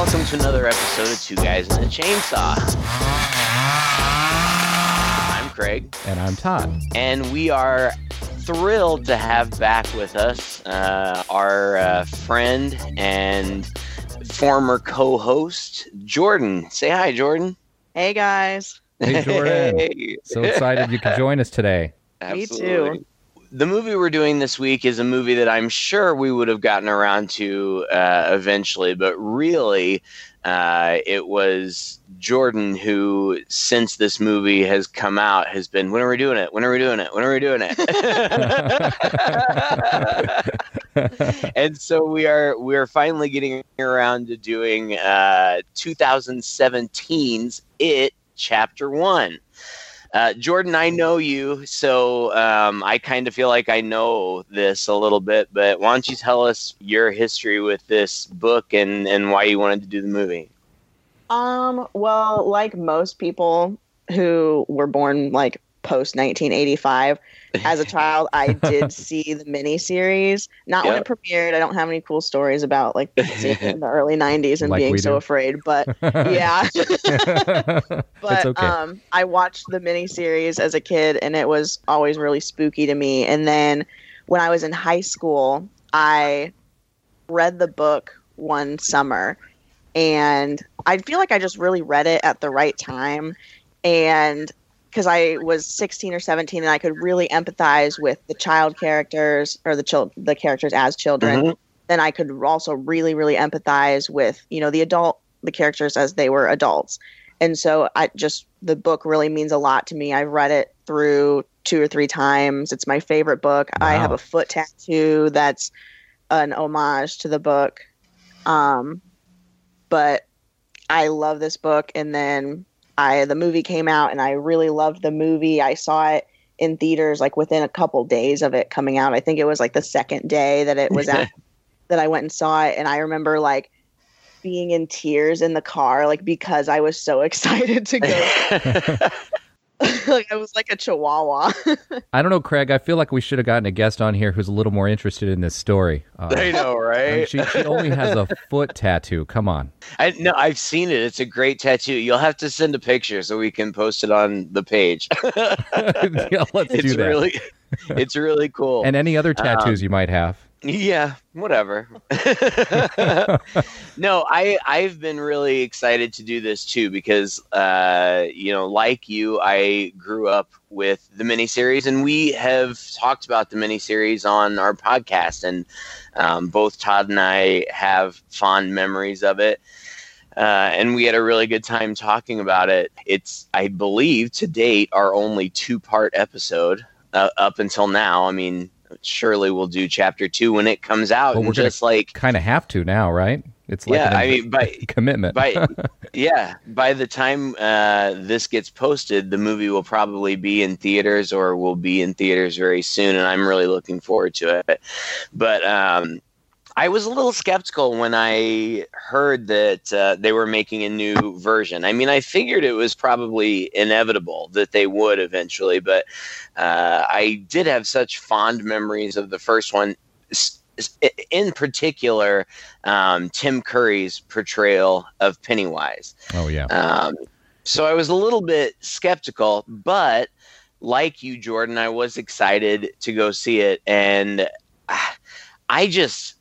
Hello and welcome to another episode of Two Guys and a Chainsaw. I'm Craig, And I'm Todd. and we are thrilled to have back with us uh, our uh, friend and former co-host Jordan. Say hi, Jordan. Hey guys. Hey, Jordan. Hey. So excited you could join us today. Me too. The movie we're doing this week is a movie that I'm sure we would have gotten around to uh, eventually, but really, uh, it was Jordan who, since this movie has come out, has been, when are we doing it? When are we doing it? When are we doing it? and so we are we are finally getting around to doing uh, 2017's It Chapter One. Uh, Jordan, I know you, so um, I kind of feel like I know this a little bit. But why don't you tell us your history with this book and and why you wanted to do the movie? Um, well, like most people who were born like post 1985, as a child, I did see the miniseries. Not when it premiered. I don't have any cool stories about like in the early 90s and Like being so afraid. But yeah, but okay. um, I watched the miniseries as a kid, and it was always really spooky to me. And then when I was in high school, I read the book one summer, and I feel like I just really read it at the right time, and because I was 16 or 17, and I could really empathize with the child characters or the child the characters as children Mhm. then I could also really, really empathize with, you know, the adult, the characters as they were adults. And so I just, the book really means a lot to me. I've read it through two or three times. It's my favorite book. I have a foot tattoo that's an homage to the book. Um, but I love this book. And then I, the movie came out and I really loved the movie. I saw it in theaters like within a couple days of it coming out. I think it was like the second day that it was out that I went and saw it, and I remember like being in tears in the car, like because I was so excited to go. like I was like a chihuahua. I don't know, Craig. I feel like we should have gotten a guest on here who's a little more interested in this story. Uh, I know, I mean, right? she, she only has a foot tattoo. Come on. I no, I've seen it. It's a great tattoo. You'll have to send a picture so we can post it on the page. yeah, let's it's do that. really, it's really cool. and any other tattoos Um, you might have. Yeah, whatever. no, I I've been really excited to do this too because uh, you know, like you, I grew up with the miniseries, and we have talked about the miniseries on our podcast, and um, both Todd and I have fond memories of it. Uh, and we had a really good time talking about it. It's, I believe, to date, our only two-part episode uh, up until now. I mean, surely we'll do chapter two when it comes out, Well, we're just like, Kind of have to now, right? It's like yeah, I mean, by commitment. by yeah, by the time uh, this gets posted, the movie will probably be in theaters or will be in theaters very soon, and I'm really looking forward to it. But um, I was a little skeptical when I heard that uh, they were making a new version. I mean, I figured it was probably inevitable that they would eventually, but uh, I did have such fond memories of the first one. In particular, um, Tim Curry's portrayal of Pennywise. oh yeah. Um, so I was a little bit skeptical, but like you, Jordan, I was excited to go see it, and ah, I just.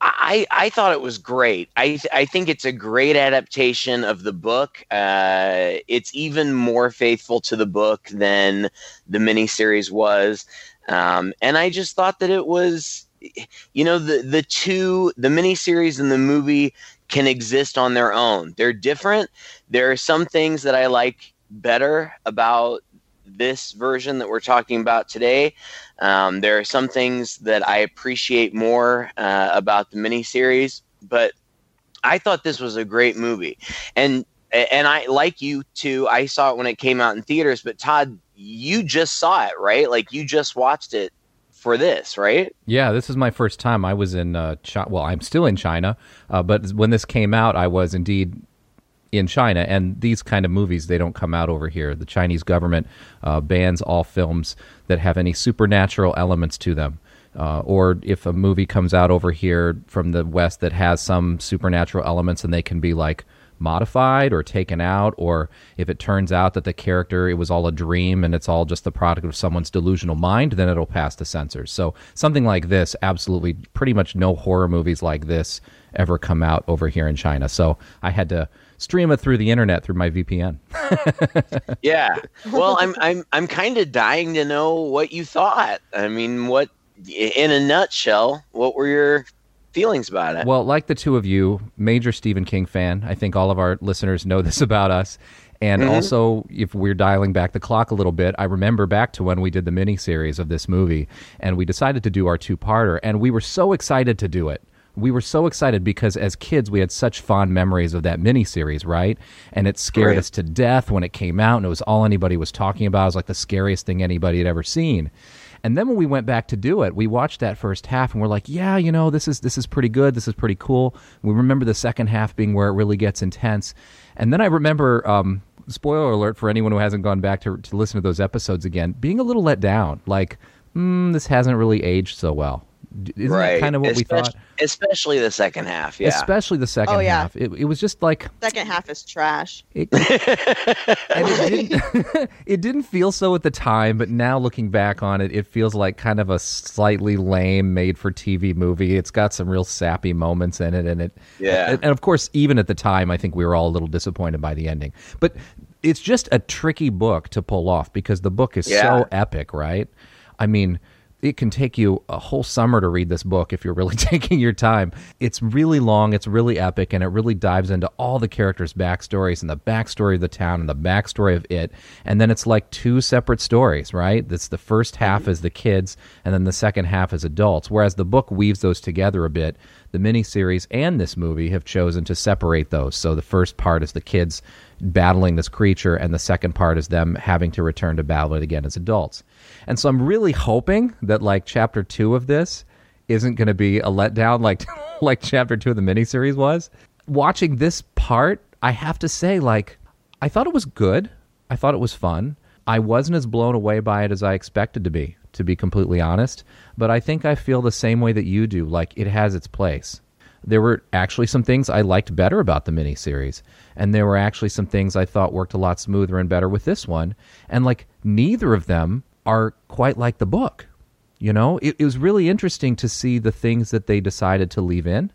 I, I thought it was great. I th- I think it's a great adaptation of the book. Uh, it's even more faithful to the book than the miniseries was, um, and I just thought that it was, you know, the the two the miniseries and the movie can exist on their own. They're different. There are some things that I like better about this version that we're talking about today. Um, there are some things that I appreciate more uh, about the miniseries, but I thought this was a great movie, and and I like you too. I saw it when it came out in theaters, but Todd, you just saw it, right? Like you just watched it for this, right? Yeah, this is my first time. I was in uh, China. Well, I'm still in China, uh, but when this came out, I was indeed in China. And these kind of movies, they don't come out over here. The Chinese government uh, bans all films that have any supernatural elements to them. Uh, or if a movie comes out over here from the West that has some supernatural elements and they can be like modified or taken out, or if it turns out that the character it was all a dream and it's all just the product of someone's delusional mind, then it'll pass the censors. So something like this, absolutely, pretty much no horror movies like this ever come out over here in China. So I had to stream it through the internet through my VPN. yeah. Well, I'm I'm I'm kind of dying to know what you thought. I mean, what in a nutshell, what were your feelings about it? Well, like the two of you, major Stephen King fan. I think all of our listeners know this about us. And mm-hmm. also, if we're dialing back the clock a little bit, I remember back to when we did the mini series of this movie, and we decided to do our two parter, and we were so excited to do it we were so excited because as kids we had such fond memories of that miniseries, right? And it scared right. us to death when it came out, and it was all anybody was talking about. It was like the scariest thing anybody had ever seen. And then when we went back to do it, we watched that first half and we're like, yeah, you know, this is this is pretty good. This is pretty cool. We remember the second half being where it really gets intense. And then I remember um, spoiler alert for anyone who hasn't gone back to, to listen to those episodes again, being a little let down. Like, mm, this hasn't really aged so well. Isn't right. that kind of what especially, we thought? Especially the second half, yeah. Especially the second oh, yeah. half. It, it was just like second half is trash. It, and it didn't, it didn't feel so at the time, but now looking back on it, it feels like kind of a slightly lame made-for-TV movie. It's got some real sappy moments in it, and it yeah. And, and of course, even at the time, I think we were all a little disappointed by the ending. But it's just a tricky book to pull off because the book is yeah. so epic, right? I mean it can take you a whole summer to read this book if you're really taking your time. It's really long, it's really epic, and it really dives into all the characters' backstories and the backstory of the town and the backstory of it. And then it's like two separate stories, right? That's the first half mm-hmm. is the kids, and then the second half is adults. Whereas the book weaves those together a bit. The miniseries and this movie have chosen to separate those. So the first part is the kids battling this creature, and the second part is them having to return to battle it again as adults. And so I'm really hoping that like chapter two of this isn't going to be a letdown like like chapter two of the miniseries was. Watching this part, I have to say, like, I thought it was good. I thought it was fun. I wasn't as blown away by it as I expected to be, to be completely honest. But I think I feel the same way that you do. Like, it has its place there were actually some things I liked better about the miniseries, and there were actually some things I thought worked a lot smoother and better with this one. And like neither of them are quite like the book. You know, it, it was really interesting to see the things that they decided to leave in,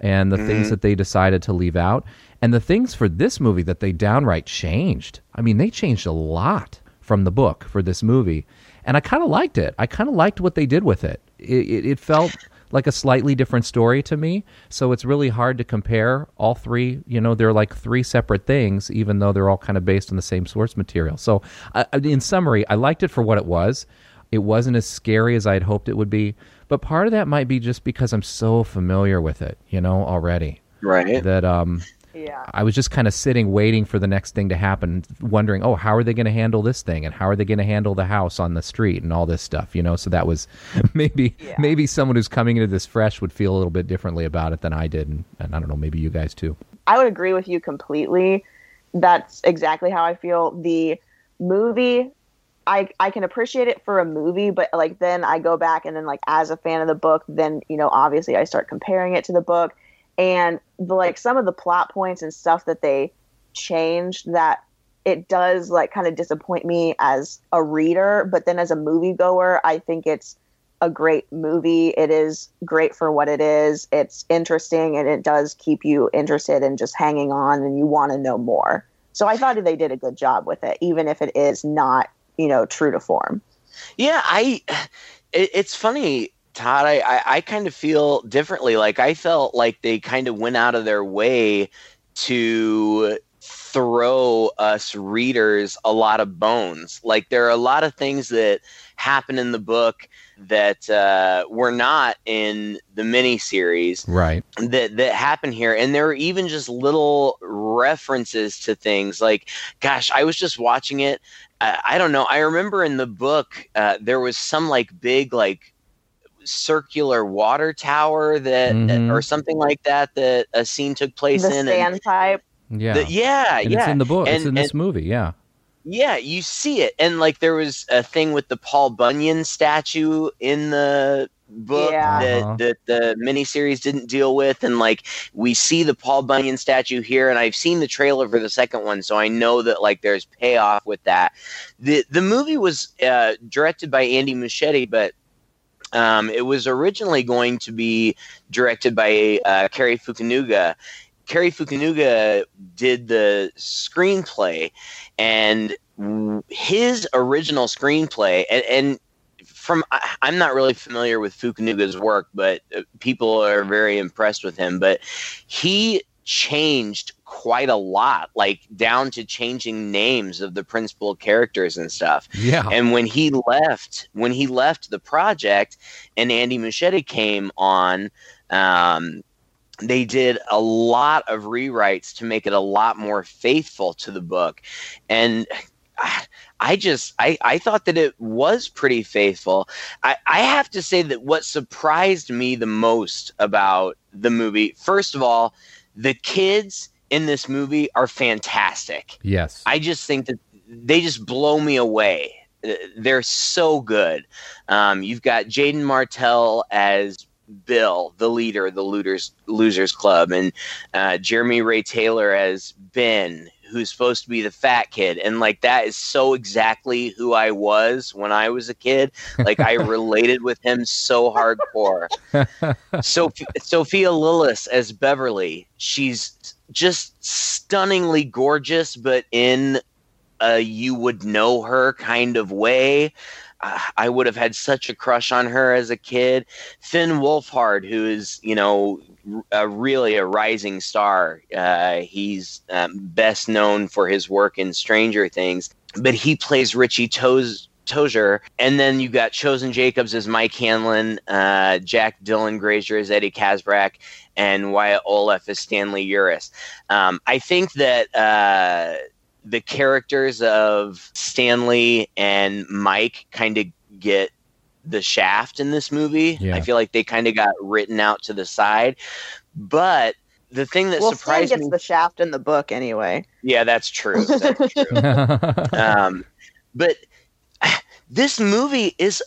and the mm-hmm. things that they decided to leave out, and the things for this movie that they downright changed. I mean, they changed a lot from the book for this movie, and I kind of liked it. I kind of liked what they did with it. It, it, it felt like a slightly different story to me. So it's really hard to compare all three. You know, they're like three separate things, even though they're all kind of based on the same source material. So, uh, in summary, I liked it for what it was. It wasn't as scary as I had hoped it would be, but part of that might be just because I'm so familiar with it, you know, already. Right. That um, yeah. I was just kind of sitting waiting for the next thing to happen, wondering, oh, how are they going to handle this thing, and how are they going to handle the house on the street, and all this stuff, you know. So that was maybe yeah. maybe someone who's coming into this fresh would feel a little bit differently about it than I did, and, and I don't know, maybe you guys too. I would agree with you completely. That's exactly how I feel. The movie I, I can appreciate it for a movie, but like then I go back and then like as a fan of the book, then you know obviously I start comparing it to the book, and the like some of the plot points and stuff that they changed that it does like kind of disappoint me as a reader but then as a moviegoer i think it's a great movie. It is great for what it is. It's interesting and it does keep you interested and just hanging on and you want to know more. So i thought they did a good job with it even if it is not you know true to form. Yeah i it, it's funny Todd, I, I, I kind of feel differently. Like I felt like they kind of went out of their way to throw us readers a lot of bones. Like there are a lot of things that happen in the book that uh, were not in the miniseries, right? That that happen here, and there are even just little references to things. Like, gosh, I was just watching it. I, I don't know. I remember in the book uh, there was some like big like circular water tower that mm-hmm. or something like that that a scene took place the in. The sand pipe. Yeah. The, yeah, and yeah. It's in the book. And, it's in this movie. Yeah. Yeah, you see it, and like there was a thing with the Paul Bunyan statue in the book yeah. that, uh-huh. that the miniseries didn't deal with. And like we see the Paul Bunyan statue here, and I've seen the trailer for the second one, so I know that like there's payoff with that. The the movie was uh, directed by Andy Muschietti, but um, it was originally going to be directed by uh, Cary Fukunaga. Cary Fukunaga did the screenplay, and his original screenplay, and, and from I, am not really familiar with Fukunaga's work, but uh, people are very impressed with him. But he changed quite a lot, like down to changing names of the principal characters and stuff. Yeah. And when he left, when he left the project, and Andy Muschietti came on. Um, they did a lot of rewrites to make it a lot more faithful to the book and I just I, I thought that it was pretty faithful. I, I have to say that what surprised me the most about the movie, first of all, the kids in this movie are fantastic. Yes. I just think that they just blow me away. They're so good. Um, you've got Jaeden Martell as Bill, the leader of the Looters Losers Club, and uh, Jeremy Ray Taylor as Ben, who's supposed to be the fat kid. And like that is so exactly who I was when I was a kid. Like I related with him so hardcore. So Sophia Lillis as Beverly she's just stunningly gorgeous but in a you would know her kind of way I would have had such a crush on her as a kid. Finn Wolfhard, who is, you know, a, really a rising star. Uh, he's um, best known for his work in Stranger Things, but he plays Richie Toes. Tozier. And then you got Chosen Jacobs as Mike Hanlon, uh, Jack Dylan Grazer as Eddie Kaspbrak, and Wyatt Oleff as Stanley Uris. Um, I think that uh, the characters of Stanley and Mike kind of get the shaft in this movie. Yeah. I feel like they kind of got written out to the side. But the thing that well, surprised Stan gets me, the shaft in the book anyway. Yeah, that's true. That's true. um, but this movie is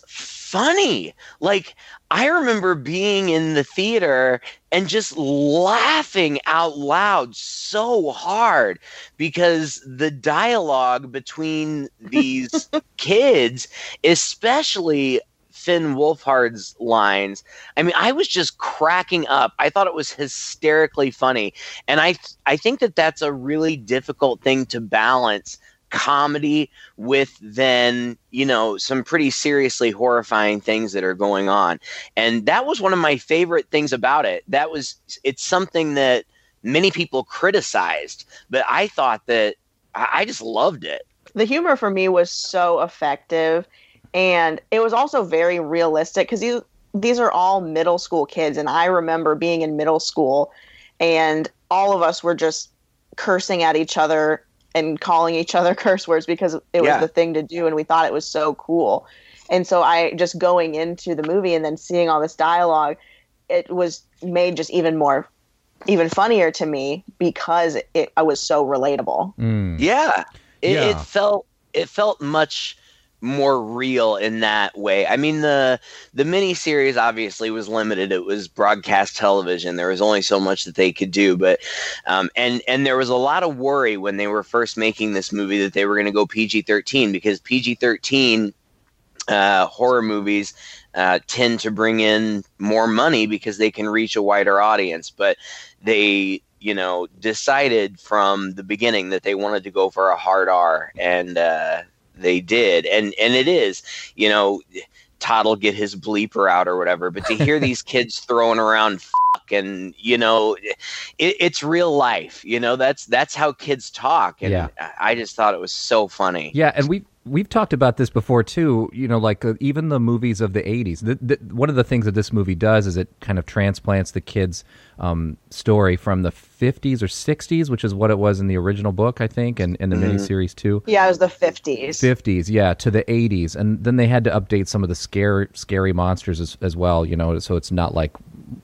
funny. Like I remember being in the theater and just laughing out loud so hard because the dialogue between these kids, especially Finn Wolfhard's lines. I mean, I was just cracking up. I thought it was hysterically funny, and I I think that that's a really difficult thing to balance comedy with then you know some pretty seriously horrifying things that are going on. And that was one of my favorite things about it. That was it's something that many people criticized but i thought that i just loved it. The humor for me was so effective and it was also very realistic because these these are all middle school kids and i remember being in middle school and all of us were just cursing at each other and calling each other curse words because it was yeah. the thing to do and we thought it was so cool. And so I just going into the movie and then seeing all this dialogue, it was made just even more even funnier to me because it I was so relatable. Mm. Yeah. It, yeah. it felt it felt much more real in that way. I mean the the mini series obviously was limited. It was broadcast television. There was only so much that they could do, but um, and and there was a lot of worry when they were first making this movie that they were going to go PG thirteen because PG thirteen uh, horror movies uh, tend to bring in more money because they can reach a wider audience, but they you know decided from the beginning that they wanted to go for a hard R and. Uh, they did, and and it is, you know, Todd will get his bleeper out or whatever, but to hear these kids throwing around fuck and you know, it, it's real life. You know, that's that's how kids talk, and yeah. I just thought it was so funny. Yeah, and we we've talked about this before too. You know, like uh, even the movies of the '80s. The, the, one of the things that this movie does is it kind of transplants the kids' um, story from the '50s or '60s, which is what it was in the original book, I think, and in the mm-hmm. miniseries too. Yeah, it was the '50s. '50s, yeah, to the '80s, and then they had to update some of the scary, scary monsters as, as well. You know, so it's not like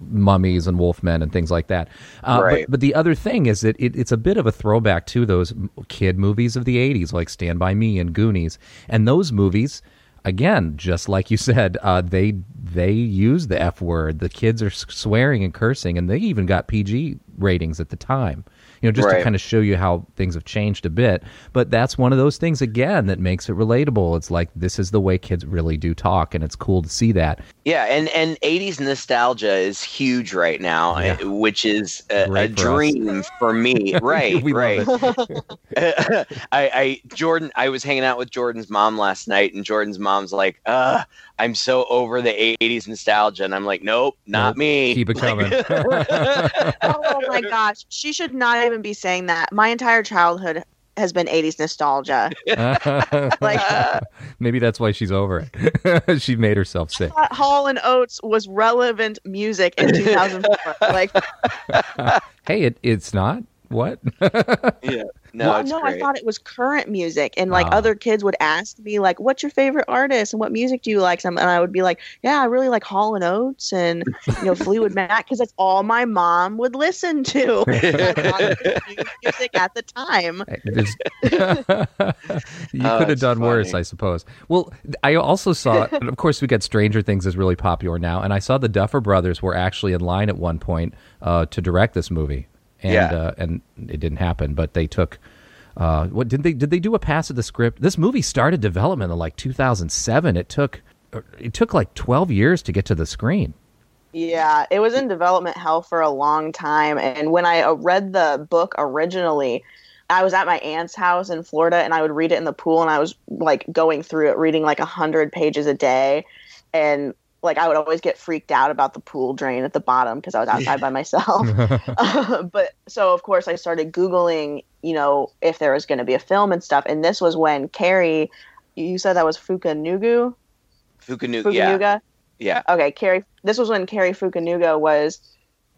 mummies and wolfmen and things like that. Uh, right. but, but, the other thing is that it, it's a bit of a throwback to those kid movies of the 80s, like Stand By Me and Goonies. And those movies, again, just like you said, uh, they they use the F word. The kids are swearing and cursing, and they even got PG ratings at the time you know, just right. to kind of show you how things have changed a bit. But that's one of those things again that makes it relatable. It's like this is the way kids really do talk, and it's cool to see that. Yeah, and and '80s nostalgia is huge right now, yeah. Uh, which is a, a dream for me. Right, right. I, I Jordan, I was hanging out with Jordan's mom last night, and Jordan's mom's like, "Uh, I'm so over the 80s nostalgia. And I'm like, nope, not nope. me. Keep it coming. oh my gosh. She should not even be saying that. My entire childhood has been 80s nostalgia. like uh, maybe that's why she's over it. she made herself sick. Hall and Oates was relevant music in 2004. like Hey, it, it's not. What? yeah. No, well, no, great. I thought it was current music, and like other kids would ask me, like, "What's your favorite artist and what music do you like?" And I would be like, "Yeah, I really like Hall and Oates and you know Fleetwood Mac because that's all my mom would listen to music at the time." you oh, could have done funny. worse, I suppose. Well, I also saw, of course, we get Stranger Things is really popular now, and I saw the Duffer Brothers were actually in line at one point uh, to direct this movie and yeah. uh, and it didn't happen. But they took. Uh, what did they did they do a pass of the script? This movie started development in like 2007. It took it took like 12 years to get to the screen. Yeah, it was in development hell for a long time. And when I uh, read the book originally, I was at my aunt's house in Florida and I would read it in the pool and I was like going through it, reading like a hundred pages a day. And like I would always get freaked out about the pool drain at the bottom because I was outside by myself. uh, but so of course I started googling, you know, if there was going to be a film and stuff. And this was when Cary, you said that was Fukunugu. Fukunuga. Fukunuga. Yeah. yeah. Okay, Cary. This was when Cary Fukunuga was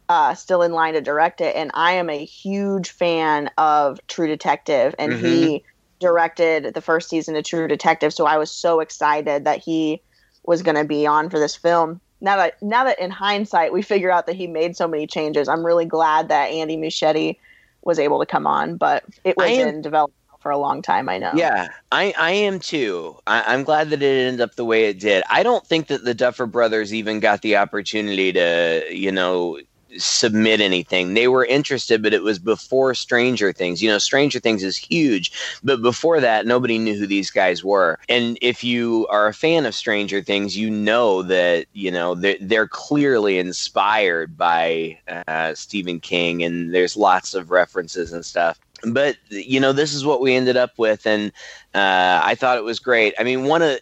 uh, still in line to direct it, and I am a huge fan of True Detective, and mm-hmm. he directed the first season of True Detective. So I was so excited that he was going to be on for this film. Now that now that in hindsight we figure out that he made so many changes, I'm really glad that Andy Muschietti was able to come on. But it was am, in development for a long time. I know. Yeah, I I am too. I, am glad that it ended up the way it did. I don't think that the Duffer Brothers even got the opportunity to you know submit anything. They were interested, but it was before Stranger Things. You know, Stranger Things is huge, but before that, nobody knew who these guys were. And if you are a fan of Stranger Things, you know that, you know, they're, they're clearly inspired by uh, Stephen King, and there's lots of references and stuff but you know this is what we ended up with and uh, i thought it was great i mean one of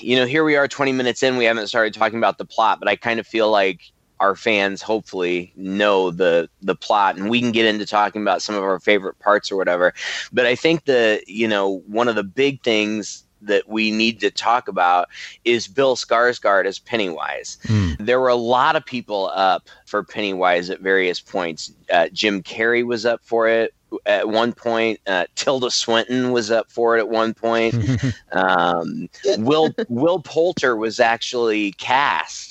you know here we are 20 minutes in we haven't started talking about the plot but i kind of feel like our fans hopefully know the the plot and we can get into talking about some of our favorite parts or whatever but i think the you know one of the big things that we need to talk about is Bill Skarsgård as Pennywise. Mm. There were a lot of people up for Pennywise at various points. Uh, Jim Carrey was up for it at one point. Uh, Tilda Swinton was up for it at one point. um, Will Will Poulter was actually cast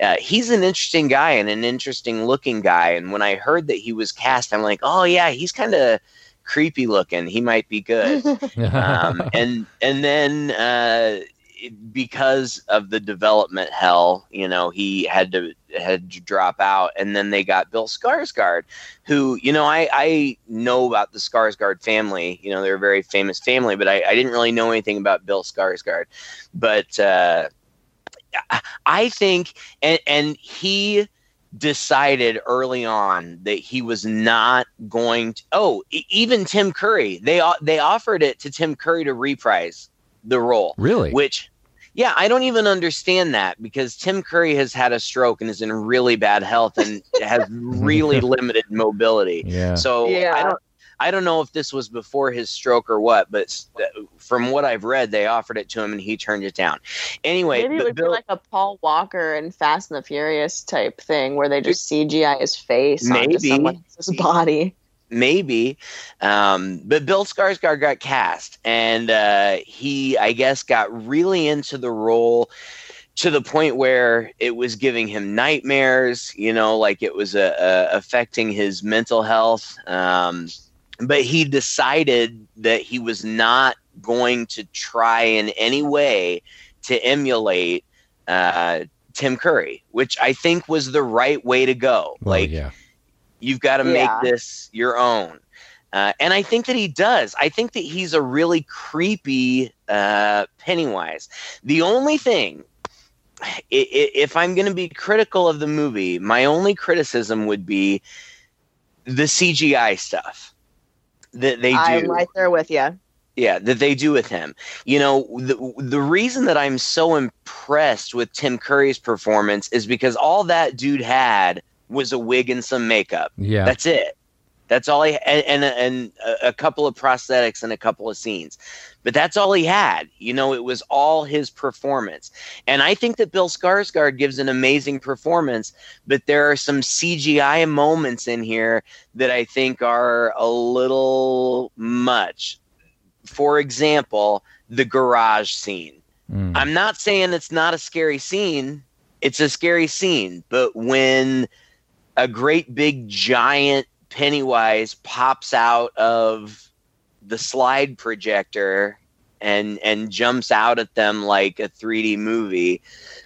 uh, he's an interesting guy and an interesting looking guy. And when I heard that he was cast, I'm like, oh yeah, he's kind of creepy looking. He might be good. um, and and then uh, because of the development hell, you know, he had to had to drop out, and then they got Bill Skarsgård, who you know I I know about the Skarsgård family. You know, they're a very famous family, but I, I didn't really know anything about Bill Skarsgård. But uh, I think, and, and he decided early on that he was not going to. Oh, even Tim Curry, they they offered it to Tim Curry to reprise the role. Really? Which, yeah, I don't even understand that because Tim Curry has had a stroke and is in really bad health and has really limited mobility. Yeah. So yeah. I don't. I don't know if this was before his stroke or what, but from what I've read, they offered it to him and he turned it down. Anyway, maybe it would Bill, be like a Paul Walker and Fast and the Furious type thing where they just CGI his face maybe, onto someone else's body. Maybe, um, but Bill Skarsgård got cast, and uh, he, I guess, got really into the role to the point where it was giving him nightmares. You know, like it was uh, uh, affecting his mental health. Um, but he decided that he was not going to try in any way to emulate uh, Tim Curry, which I think was the right way to go. Well, like, yeah. you've got to Yeah. make this your own. Uh, and I think that he does. I think that he's a really creepy uh, Pennywise. The only thing, i- i- if I'm going to be critical of the movie, my only criticism would be the CGI stuff that they do I'm right there with you. yeah that they do with him you know the, the reason that i'm so impressed with tim curry's performance is because all that dude had was a wig and some makeup Yeah. that's it that's all he and, and and a- couple of prosthetics and a couple of scenes. But that's all he had. You know it was all his performance. And i think that bill skarsgård gives an amazing performance but there are some cgi moments in here that i think are a little much. For example the garage scene. Mm. I'm not saying it's not a scary scene. It's a scary scene, but when a great big giant Pennywise pops out of the slide projector and and jumps out at them like a 3D movie,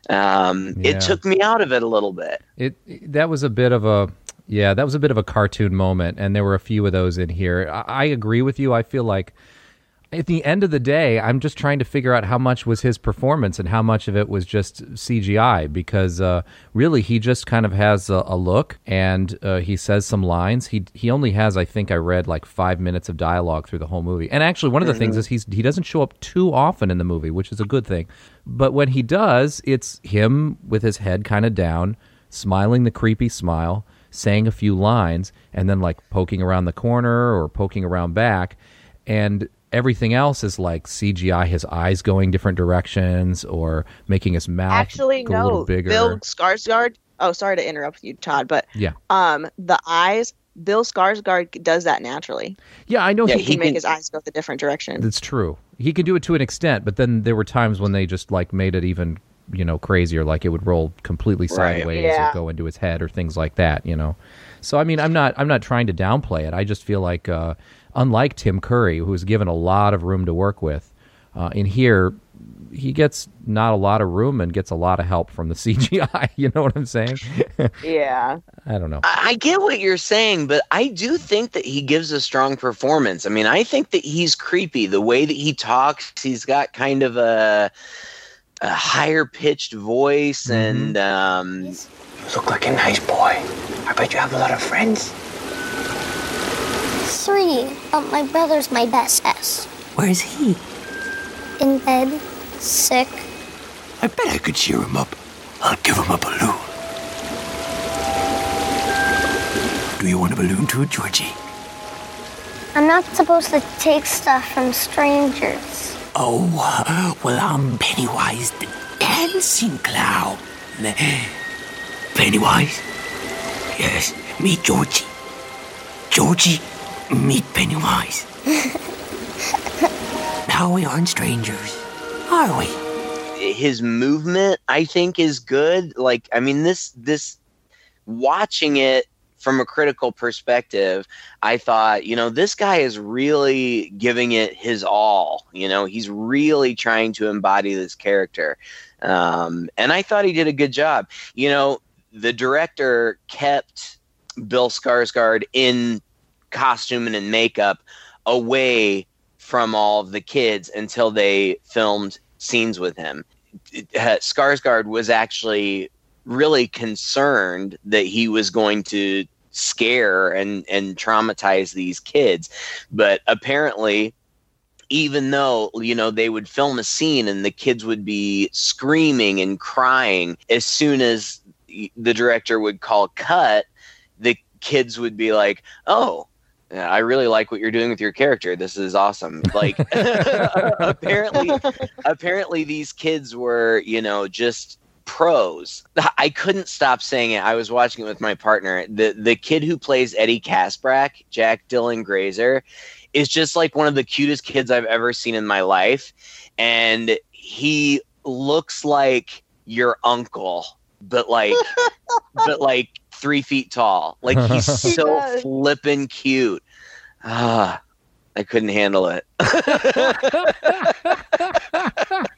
um, Yeah. it took me out of it a little bit. It that was a bit of a yeah, that was a bit of a cartoon moment, and there were a few of those in here. I, I agree with you. I feel like at the end of the day, I'm just trying to figure out how much was his performance and how much of it was just CGI. Because uh, really, he just kind of has a, a look and uh, he says some lines. He he only has, I think, I read like five minutes of dialogue through the whole movie. And actually, one of the things is he's he doesn't show up too often in the movie, which is a good thing. But when he does, it's him with his head kind of down, smiling the creepy smile, saying a few lines, and then like poking around the corner or poking around back. And everything else is like CGI, his eyes going different directions or making his mouth Actually, go a little no. bigger. Bill Skarsgård. Oh, sorry to interrupt you, Todd, but Yeah. um, the eyes. Bill Skarsgård does that naturally. Yeah, I know Yeah, he, He, can make can- his eyes go the different direction. That's true. He can do it to an extent, but then there were times when they just like made it even, you know, crazier. Like it would roll completely Right. sideways Yeah. or go into his head or things like that. You know. So I mean, I'm not I'm not trying to downplay it. I just feel like, uh, unlike Tim Curry, who was given a lot of room to work with, uh, in here he gets not a lot of room and gets a lot of help from the CGI. You know what I'm saying? Yeah. I don't know. I I get what you're saying, but I do think that he gives a strong performance. I mean, I think that he's creepy. The way that he talks, he's got kind of a, a higher pitched voice, and um, You look like a nice boy. I bet you have a lot of friends. Three, but my brother's my best S. Where's he? In bed, sick. I bet I could cheer him up. I'll give him a balloon. Do you want a balloon too, Georgie? I'm not supposed to take stuff from strangers. Oh, well, I'm Pennywise the dancing clown. Pennywise? Yes, me, Georgie. Georgie, meet Pennywise. now we aren't strangers, are we? his movement, I think, is good. Like, I mean, this this watching it from a critical perspective, I thought, you know, this guy is really giving it his all. You know, he's really trying to embody this character. Um, and I thought he did a good job. You know, the director kept Bill Skarsgård in costume and makeup away from all of the kids until they filmed scenes with him. Uh, Skarsgård was actually really concerned that he was going to scare and and traumatize these kids but apparently even though you know they would film a scene and the kids would be screaming and crying as soon as the director would call cut the kids would be like oh I really like what you're doing with your character. This is awesome. Like apparently apparently these kids were, you know, just pros. I couldn't stop saying it. I was watching it with my partner. The the kid who plays Eddie Kaspbrak, Jack Dylan Grazer, is just like one of the cutest kids I've ever seen in my life. And he looks like your uncle, but like but like three feet tall. Like he's so does. flippin' cute. Ah, I couldn't handle it.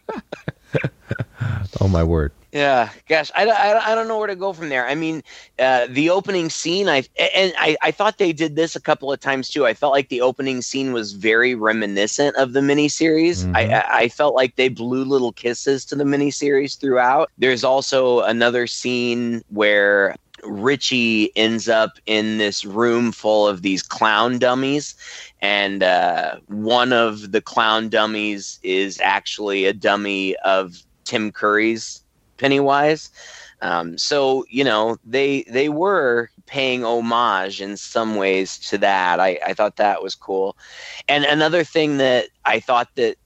Oh my word. Yeah, gosh, I, I, I don't know where to go from there. I mean, uh, the opening scene, I and I, I thought they did this a couple of times too. I felt like the opening scene was very reminiscent of the miniseries. Mm-hmm. I, I felt like they blew little kisses to the miniseries throughout. There's also another scene where Richie ends up in this room full of these clown dummies, and uh, one of the clown dummies is actually a dummy of Tim Curry's Pennywise. Um, so you know they they were paying homage in some ways to that. I, I thought that was cool. And another thing that I thought that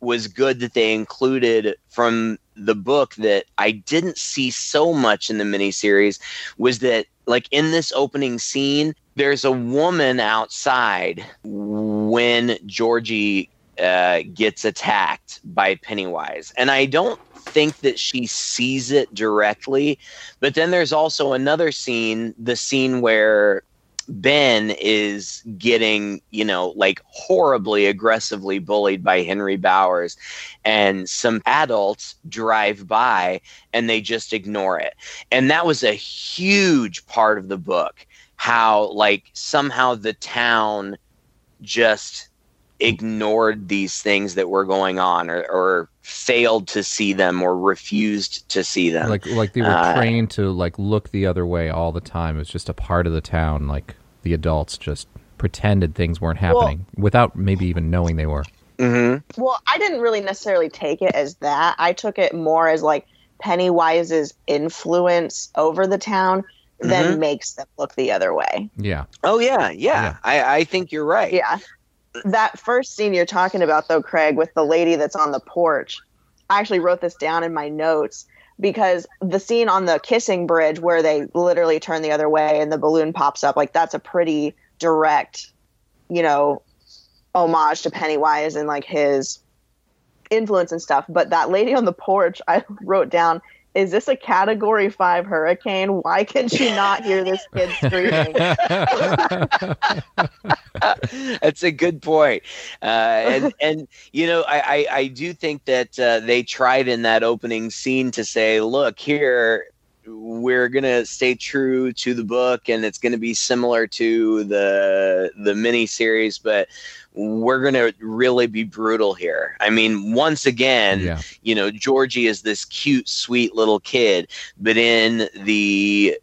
was good that they included from the book that I didn't see so much in the miniseries was that like in this opening scene, there's a woman outside when Georgie uh, gets attacked by Pennywise. And I don't think that she sees it directly. But then there's also another scene, the scene where Ben is getting, you know, like horribly aggressively bullied by Henry Bowers, and some adults drive by and they just ignore it. And that was a huge part of the book how, like, somehow the town just ignored these things that were going on or, or failed to see them or refused to see them like like they were uh, trained to like look the other way all the time it was just a part of the town like the adults just pretended things weren't happening well, without maybe even knowing they were mm-hmm. well i didn't really necessarily take it as that i took it more as like pennywise's influence over the town then mm-hmm. makes them look the other way. Yeah. Oh yeah, yeah. yeah. I, I think you're right. Yeah that first scene you're talking about though craig with the lady that's on the porch i actually wrote this down in my notes because the scene on the kissing bridge where they literally turn the other way and the balloon pops up like that's a pretty direct you know homage to pennywise and like his influence and stuff. But that lady on the porch i wrote down is this a category five hurricane? Why can she not hear this kid screaming? That's a good point. Uh, and, and, you know, I, I, I do think that uh, they tried in that opening scene to say, look, here, we're gonna stay true to the book and it's gonna be similar to the the mini series but we're going to really be brutal here. I mean, once again, yeah. you know, Georgie is this cute, sweet little kid, but in the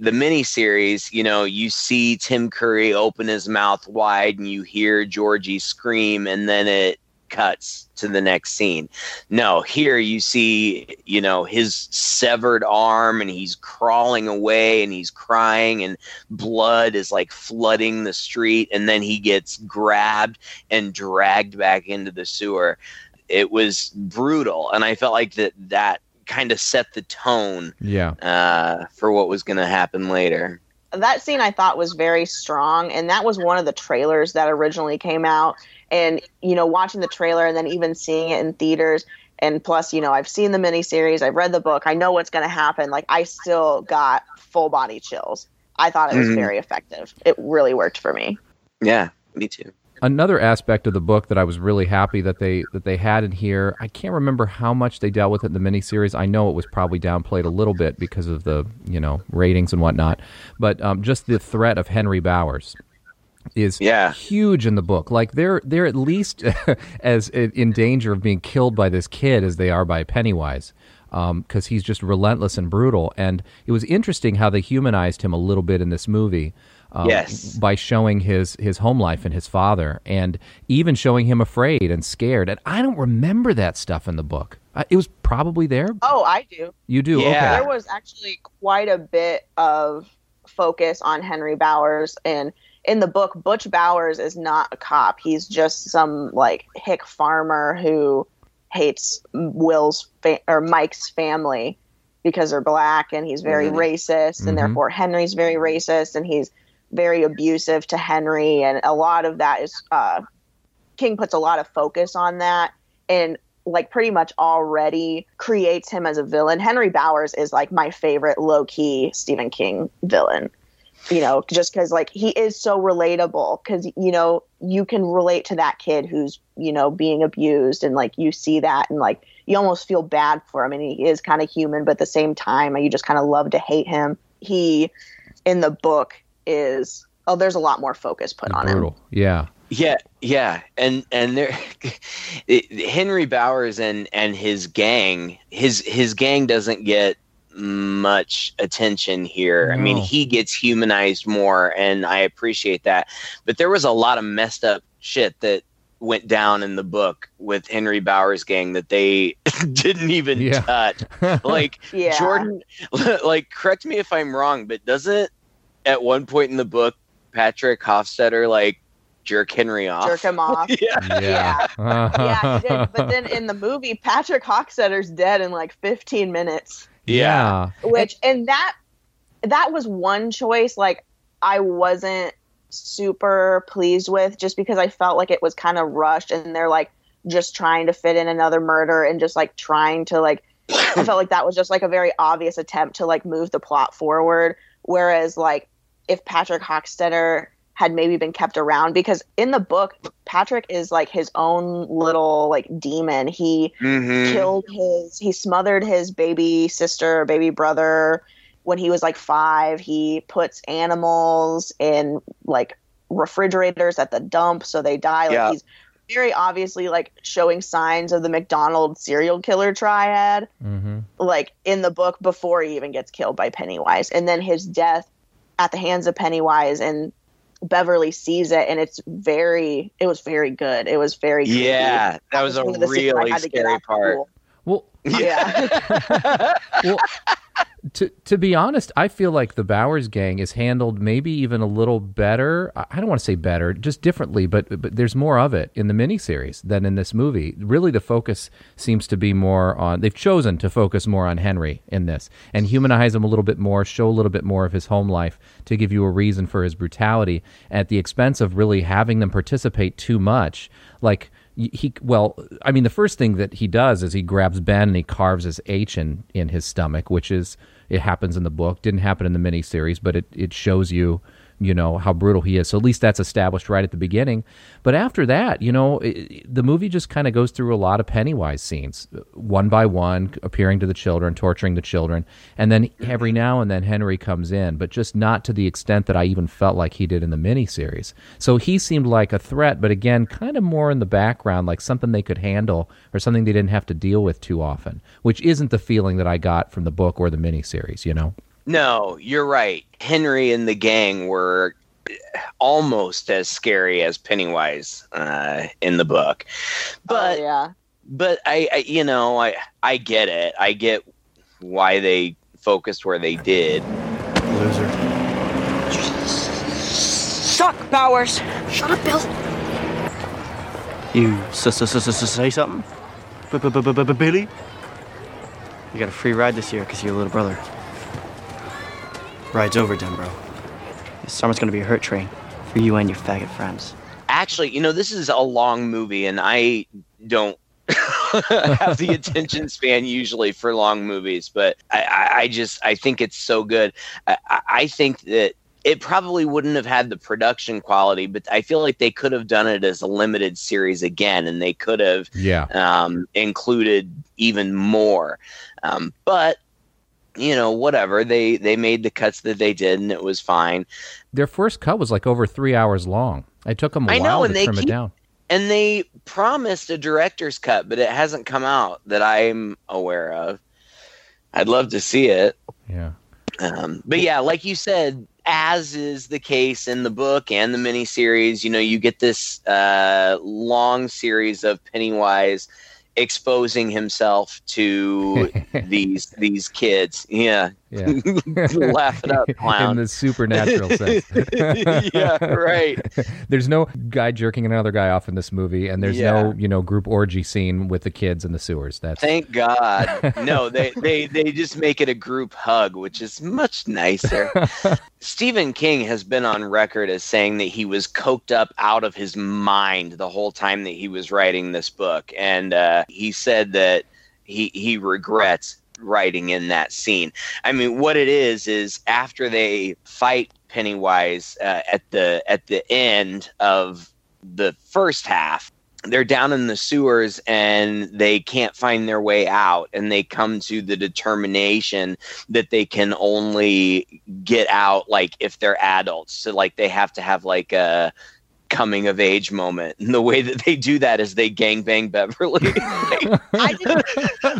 the mini series, you know, you see Tim Curry open his mouth wide and you hear Georgie scream and then it cuts to the next scene. No, here you see, you know, his severed arm and he's crawling away and he's crying and blood is like flooding the street and then he gets grabbed and dragged back into the sewer. It was brutal and I felt like that that kind of set the tone yeah. Uh, for what was going to happen later that scene I thought was very strong, and that was one of the trailers that originally came out and you know watching the trailer and then even seeing it in theaters and plus you know i've seen the miniseries i've read the book i know what's going to happen like i still got full body chills i thought it was mm-hmm. very effective it really worked for me yeah me too another aspect of the book that I was really happy that they that they had in here. I can't remember how much they dealt with it in the miniseries. I know it was probably downplayed a little bit because of the you know ratings and whatnot, but um, just the threat of Henry Bowers is yeah. huge in the book. Like they're they're at least as in danger of being killed by this kid as they are by Pennywise, because um, he's just relentless and brutal. And it was interesting how they humanized him a little bit in this movie. Um, yes. By showing his his home life and his father, and even showing him afraid and scared. And I don't remember that stuff in the book. it was probably there. Oh, I do. You do. Yeah. Okay. There was actually quite a bit of focus on Henry Bowers and in the book, Butch Bowers is not a cop. He's just some like hick farmer who hates Will's fa- or Mike's family because they're black, and he's very mm-hmm. racist, and mm-hmm. therefore Henry's very racist, and he's very abusive to Henry, and a lot of that is uh, King puts a lot of focus on that, and like pretty much already creates him as a villain. Henry Bowers is like my favorite low key Stephen King villain you know, just because like he is so relatable because you know you can relate to that kid who's you know being abused and like you see that and like you almost feel bad for him and he is kind of human but at the same time you just kind of love to hate him. He in the book is oh there's a lot more focus put on brutal. him yeah. Yeah yeah. And and there henry bowers and and his gang his his gang doesn't get much attention here. No. I mean, he gets humanized more, and I appreciate that. But there was a lot of messed up shit that went down in the book with Henry Bowers' gang that they didn't even yeah. touch. Like yeah. Jordan, like correct me if I'm wrong, but doesn't at one point in the book Patrick Hockstetter like jerk Henry off. Jerk him off. yeah. Yeah. yeah but then in the movie, Patrick Hockstetter's dead in like 15 minutes. Yeah. Which and that that was one choice like I wasn't super pleased with just because I felt like it was kind of rushed and they're like just trying to fit in another murder and just like trying to like I felt like that was just like a very obvious attempt to like move the plot forward whereas like if Patrick Hockstetter had maybe been kept around because in the book Patrick is like his own little like demon. He mm-hmm. killed his he smothered his baby sister, baby brother when he was like 5. He puts animals in like refrigerators at the dump so they die like yeah. he's very obviously like showing signs of the McDonald serial killer triad, mm-hmm. like in the book before he even gets killed by Pennywise, and then his death at the hands of Pennywise and Beverly sees it, and it's very. It was very good. It was very. Creepy. Yeah, that was, was a really scary part. Well, yeah. well, to to be honest, I feel like the Bowers gang is handled maybe even a little better. I don't want to say better, just differently, but but there's more of it in the miniseries than in this movie. Really, the focus seems to be more on. They've chosen to focus more on Henry in this and humanize him a little bit more, show a little bit more of his home life to give you a reason for his brutality at the expense of really having them participate too much. Like he well i mean the first thing that he does is he grabs ben and he carves his h in in his stomach which is it happens in the book didn't happen in the miniseries but it, it shows you you know how brutal he is. So at least that's established right at the beginning. But after that, you know, it, the movie just kind of goes through a lot of Pennywise scenes, one by one, appearing to the children, torturing the children, and then every now and then Henry comes in, but just not to the extent that I even felt like he did in the miniseries. So he seemed like a threat, but again, kind of more in the background, like something they could handle or something they didn't have to deal with too often, which isn't the feeling that I got from the book or the miniseries. You know. No, you're right. Henry and the gang were almost as scary as Pennywise uh, in the book. But oh, yeah. But I, I, you know, I I get it. I get why they focused where they did. Loser. Suck, Bowers. Shut up, Bill. You say something? Billy? You got a free ride this year because you're a little brother. Ride's over, Denbrough. This summer's gonna be a hurt train for you and your faggot friends. Actually, you know, this is a long movie, and I don't have the attention span usually for long movies, but I, I just I think it's so good. I, I think that it probably wouldn't have had the production quality, but I feel like they could have done it as a limited series again, and they could have yeah. um, included even more. Um, but you know whatever. They they made the cuts that they did and it was fine. Their first cut was like over three hours long. It took them a I while know, to trim keep, it down. and they promised a director's cut but it hasn't come out that i'm aware of. I'd love to see it. Yeah. Um, but yeah like you said as is the case in the book and the miniseries you know you get this uh, long series of pennywise exposing himself to these these kids. Yeah, yeah. laugh it up, clown. In the supernatural sense. yeah, right. There's no guy jerking another guy off in this movie, and there's yeah. no you know group orgy scene with the kids in the sewers. That's thank God. No, they they they just make it a group hug, which is much nicer. Stephen King has been on record as saying that he was coked up out of his mind the whole time that he was writing this book, and uh, he said that he he regrets writing in that scene. I mean, what it is is after they fight Pennywise uh, at the at the end of the first half. They're down in the sewers and they can't find their way out, and they come to the determination that they can only get out like if they're adults. So like they have to have like a coming of age moment. And the way that they do that is they gangbang Beverly. I, didn't,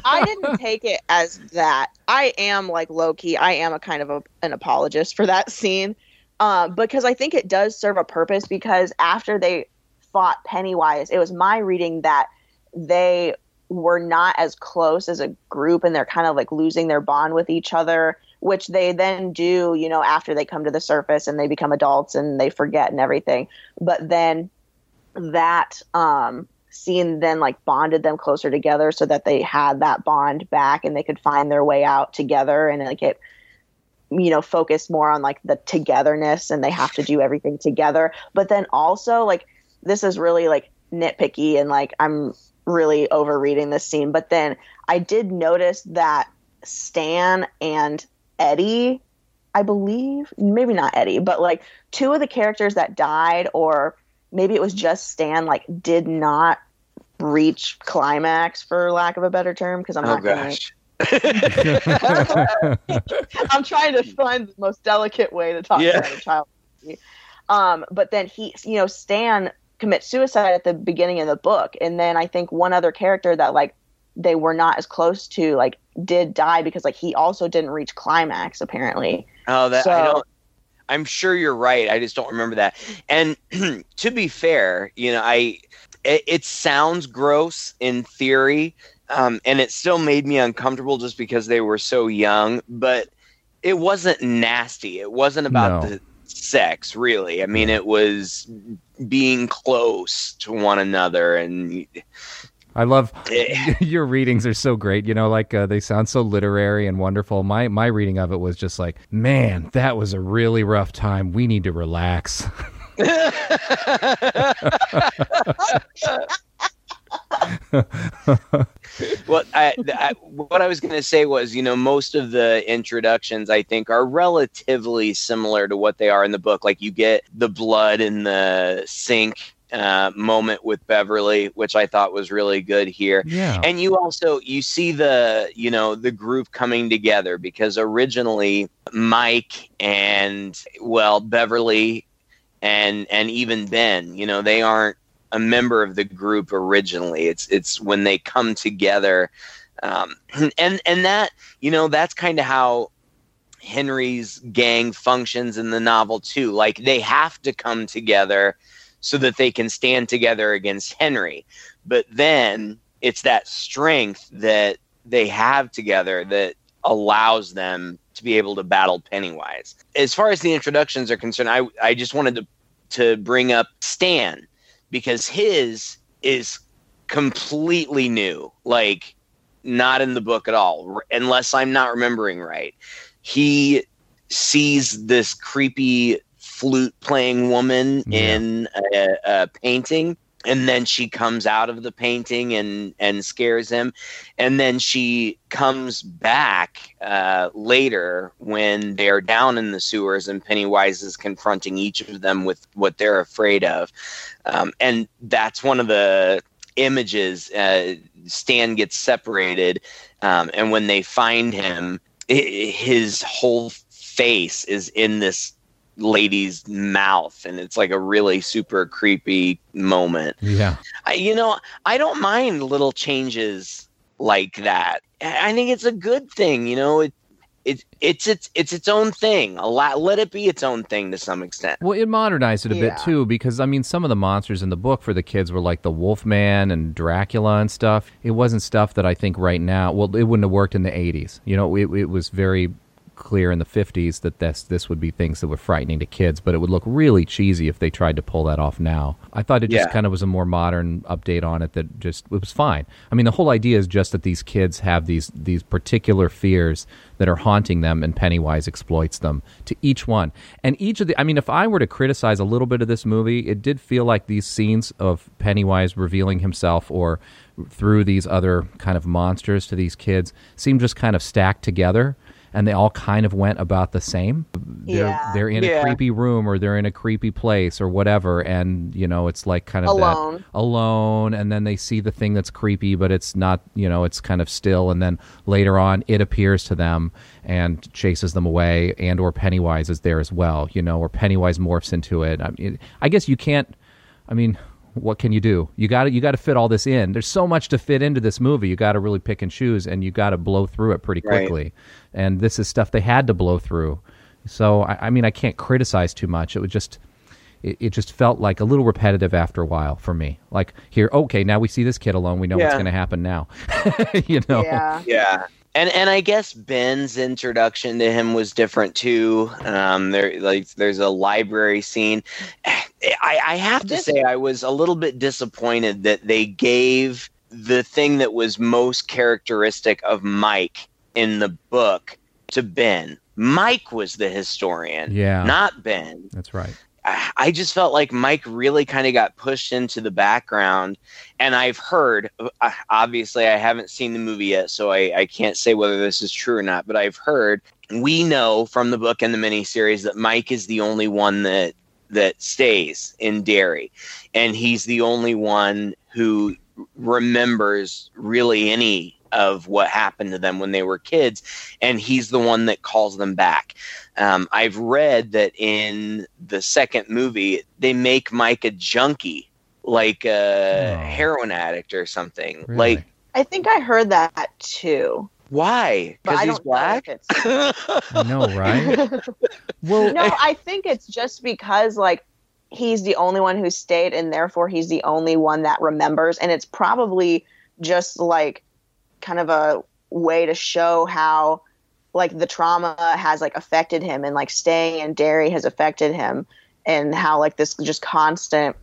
I didn't take it as that. I am like low key. I am a kind of a, an apologist for that scene uh, because I think it does serve a purpose. Because after they fought Pennywise, it was my reading that they were not as close as a group and they're kind of like losing their bond with each other which they then do, you know, after they come to the surface and they become adults and they forget and everything. But then that um, scene then like bonded them closer together so that they had that bond back and they could find their way out together and like it you know focused more on like the togetherness and they have to do everything together but then also like this is really like nitpicky and like i'm really overreading this scene but then i did notice that stan and Eddie, I believe, maybe not Eddie, but like two of the characters that died, or maybe it was just Stan, like did not reach climax for lack of a better term because I'm oh, not gosh. gonna I'm trying to find the most delicate way to talk yeah. about a child. Um, but then he, you know, Stan commits suicide at the beginning of the book, and then I think one other character that like they were not as close to like did die because like he also didn't reach climax apparently. Oh, that so, I don't. I'm sure you're right. I just don't remember that. And to be fair, you know, I it, it sounds gross in theory, um, and it still made me uncomfortable just because they were so young. But it wasn't nasty. It wasn't about no. the sex, really. I mean, it was being close to one another and I love your readings are so great. You know, like uh, they sound so literary and wonderful. My my reading of it was just like, man, that was a really rough time. We need to relax. well, I, I, what I was going to say was, you know, most of the introductions I think are relatively similar to what they are in the book. Like you get the blood in the sink uh, moment with Beverly, which I thought was really good here. Yeah. And you also you see the you know the group coming together because originally Mike and well Beverly and and even Ben, you know, they aren't a member of the group originally. It's it's when they come together, um, and and that you know that's kind of how Henry's gang functions in the novel too. Like they have to come together so that they can stand together against Henry. But then it's that strength that they have together that allows them to be able to battle Pennywise. As far as the introductions are concerned, I I just wanted to to bring up Stan because his is completely new, like not in the book at all, unless I'm not remembering right. He sees this creepy flute playing woman yeah. in a, a painting and then she comes out of the painting and and scares him and then she comes back uh, later when they're down in the sewers and pennywise is confronting each of them with what they're afraid of um, and that's one of the images uh, stan gets separated um, and when they find him his whole face is in this lady's mouth and it's like a really super creepy moment. Yeah. I, you know i don't mind little changes like that. I think it's a good thing you know? It, it it's its it's its own thing. A lot let it be its own thing to some extent. Well it modernized it a yeah. bit too because i mean some of the monsters in the book for the kids were like the wolfman and dracula and stuff. It wasn't stuff that i think right now well it wouldn't have worked in the 80s you know it, it was very clear in the 50s that this this would be things that were frightening to kids, but it would look really cheesy if they tried to pull that off now. I thought it just yeah. kind of was a more modern update on it that just it was fine. I mean, the whole idea is just that these kids have these these particular fears that are haunting them and Pennywise exploits them to each one. And each of the I mean, if I were to criticize a little bit of this movie, it did feel like these scenes of Pennywise revealing himself or through these other kind of monsters to these kids seem just kind of stacked together and they all kind of went about the same. They're, Yeah. they're in Yeah. a creepy room or they're in a creepy place or whatever, and you know it's like kind of Alone. that alone, and then they see the thing that's creepy, but it's not. You know, it's kind of still, and then later on it appears to them and chases them away, and or Pennywise is there as well. You know, or Pennywise morphs into it. I, mean, I guess you can't. I mean, what can you do? You got to you got to fit all this in. There's so much to fit into this movie. You got to really pick and choose, and you got to blow through it pretty Right. quickly. And this is stuff they had to blow through. So I, I mean, I can't criticize too much. It was just. It, it just felt like a little repetitive after a while for me. Like here, okay, now we see this kid alone. We know what's going to happen now. you know, Yeah. Yeah. And and I guess Ben's introduction to him was different too. Um, there like there's a library scene. I, I have to say I was a little bit disappointed that they gave the thing that was most characteristic of Mike in the book to Ben. Mike was the historian, Yeah. not Ben. that's right. I I just felt like Mike really kind of got pushed into the background. And I've heard, uh, obviously, I haven't seen the movie yet, so I, I can't say whether this is true or not, but I've heard, we know from the book and the miniseries that Mike is the only one that that stays in Derry. And he's the only one who remembers really any of what happened to them when they were kids. And he's the one that calls them back. Um, I've read that in the second movie, they make Mike a junkie, like a Oh. heroin addict or something. Really? Like, I think I heard that too. Why? Because he's black? if it's I know, right? well, no, I think it's just because like he's the only one who stayed, and therefore he's the only one that remembers, and it's probably just like kind of a way to show how like the trauma has like affected him, and like staying in Derry has affected him, and how like this just constant.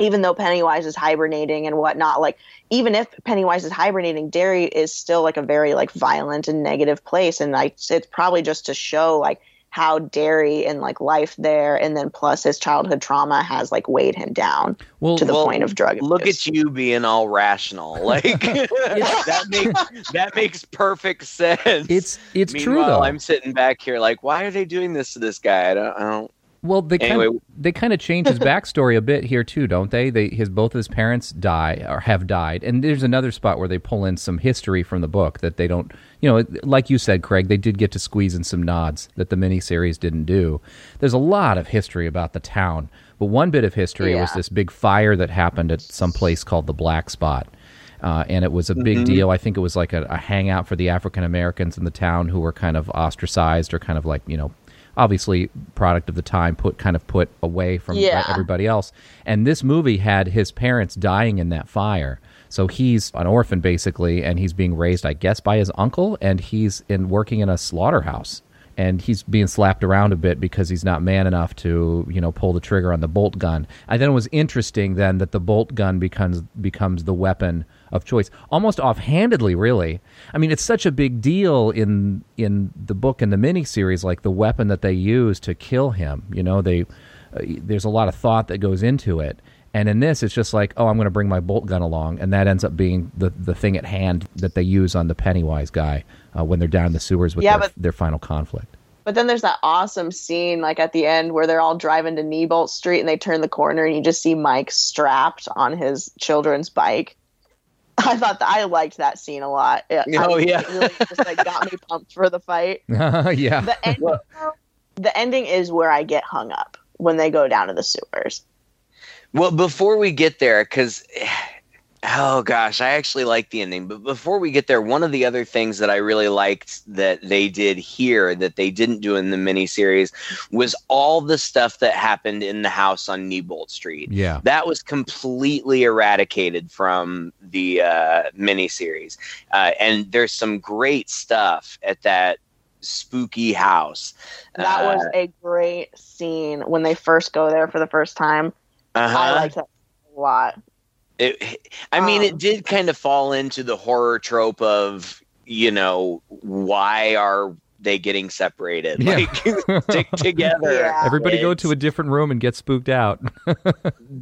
Even though Pennywise is hibernating and whatnot, like even if Pennywise is hibernating, Derry is still like a very like violent and negative place, and like it's probably just to show like how Derry and like life there, and then plus his childhood trauma has like weighed him down well, to the well, point of drug Abuse. Look at you being all rational. Like that makes that makes perfect sense. it's it's true though. I'm sitting back here like, why are they doing this to this guy? I don't. I don't Well, they kind of, they kind of change his backstory a bit here too, don't they? They his both of his parents die or have died, and there's another spot where they pull in some history from the book that they don't. You know, like you said, Craig, they did get to squeeze in some nods that the miniseries didn't do. There's a lot of history about the town, but one bit of history was this big fire that happened at some place called the Black Spot. Uh, and it was a big deal. I think it was like a, a hangout for the African Americans in the town who were kind of ostracized or kind of like you know, obviously product of the time, put kind of put away from uh, Yeah. everybody else. And this movie had his parents dying in that fire, so he's an orphan basically, and he's being raised, I guess, by his uncle, and he's in working in a slaughterhouse. And he's being slapped around a bit because he's not man enough to, you know, pull the trigger on the bolt gun. And then it was interesting then that the bolt gun becomes becomes the weapon of choice, almost offhandedly, really. I mean, it's such a big deal in in the book and the miniseries, like the weapon that they use to kill him. You know, they uh, there's a lot of thought that goes into it. And in this, it's just like, oh, I'm going to bring my bolt gun along, and that ends up being the the thing at hand that they use on the Pennywise guy uh, when they're down in the sewers with Yeah, their, but- their final conflict. But then there's that awesome scene like at the end where they're all driving to Neibolt Street and they turn the corner and you just see Mike strapped on his children's bike. I thought that I liked that scene a lot. It, Oh, I- yeah. it really just like got me pumped for the fight. yeah, The ending, the ending is where I get hung up when they go down to the sewers. Well, before we get there, because oh gosh, I actually like the ending. But before we get there, one of the other things that I really liked that they did here that they didn't do in the miniseries was all the stuff that happened in the house on Neibolt Street. yeah. That was completely eradicated from the uh, miniseries, uh, and there's some great stuff at that spooky house. That was Uh, a great scene when they first go there for the first time. I uh-huh. liked that a lot. It, I mean, it Um, did kind of fall into the horror trope of, you know, why are they getting separated? Yeah. Like, stick together. Yeah. Everybody go to a different room and get spooked out.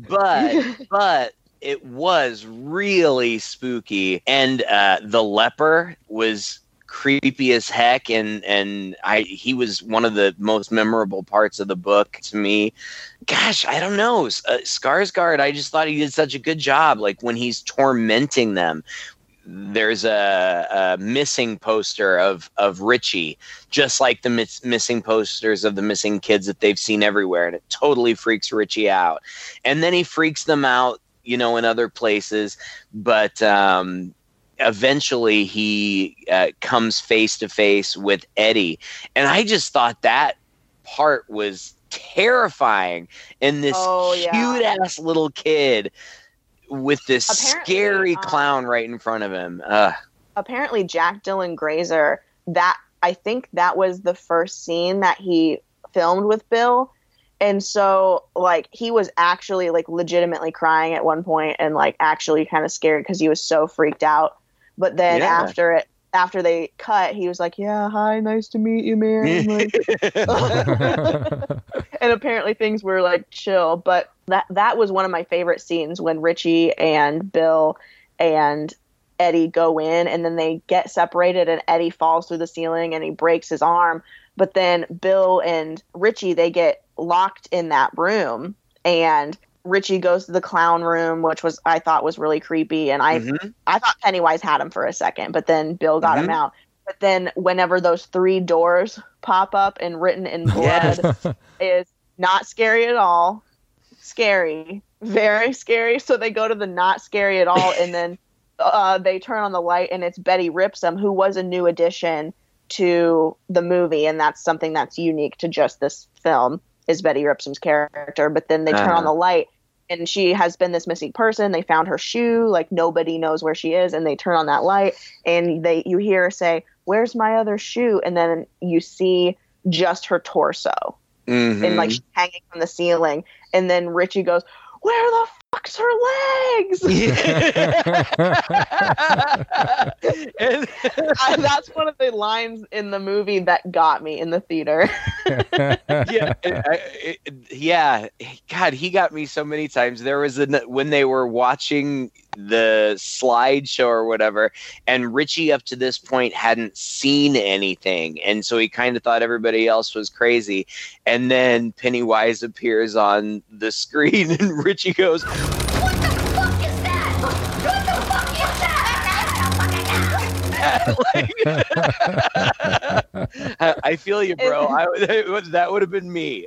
But, but it was really spooky. And uh, the leper was creepy as heck and and I he was one of the most memorable parts of the book to me. Gosh, I don't know. Uh, Skarsgård, I just thought he did such a good job like when he's tormenting them. There's a, a missing poster of of Richie, just like the miss, missing posters of the missing kids that they've seen everywhere, and it totally freaks Richie out. And then he freaks them out, you know, in other places. But um, eventually he uh, comes face to face with Eddie. And I just thought that part was terrifying. And this Oh, yeah. cute ass little kid with this Apparently, scary um, clown right in front of him. Ugh. apparently Jack Dylan Grazer that I think that was the first scene that he filmed with Bill and so like he was actually like legitimately crying at one point and like actually kind of scared because he was so freaked out but then Yeah. after it after they cut he was like yeah hi nice to meet you man. Like, and apparently things were like chill. But that that was one of my favorite scenes when richie and bill and eddie go in and then they get separated and eddie falls through the ceiling and he breaks his arm. But then bill and richie they get locked in that room and richie goes to the clown room which was i thought was really creepy and i Mhm. I thought Pennywise had him for a second, but then Bill got him Mhm. out. But then whenever those three doors pop up and written in blood is not scary at all. Scary. Very scary. So they go to the not scary at all and then uh, they turn on the light and it's Betty Ripsom, who was a new addition to the movie, and that's something that's unique to just this film is Betty Ripsom's character. But then they turn Uh-huh. on the light and she has been this missing person. They found her shoe, like nobody knows where she is, and they turn on that light and they you hear her say, "Where's my other shoe?" And then you see just her torso Mhm. and like she's hanging from the ceiling. And then Richie goes, "Where the fuck's her legs?" And- I- that's one of the lines in the movie that got me in the theater. yeah, it- yeah. God, he got me so many times. There was a when they were watching the slideshow or whatever, and Richie up to this point hadn't seen anything, and so he kind of thought everybody else was crazy. And then Pennywise appears on the screen, and Richie goes, that? I I feel you, bro. I, that would have been me.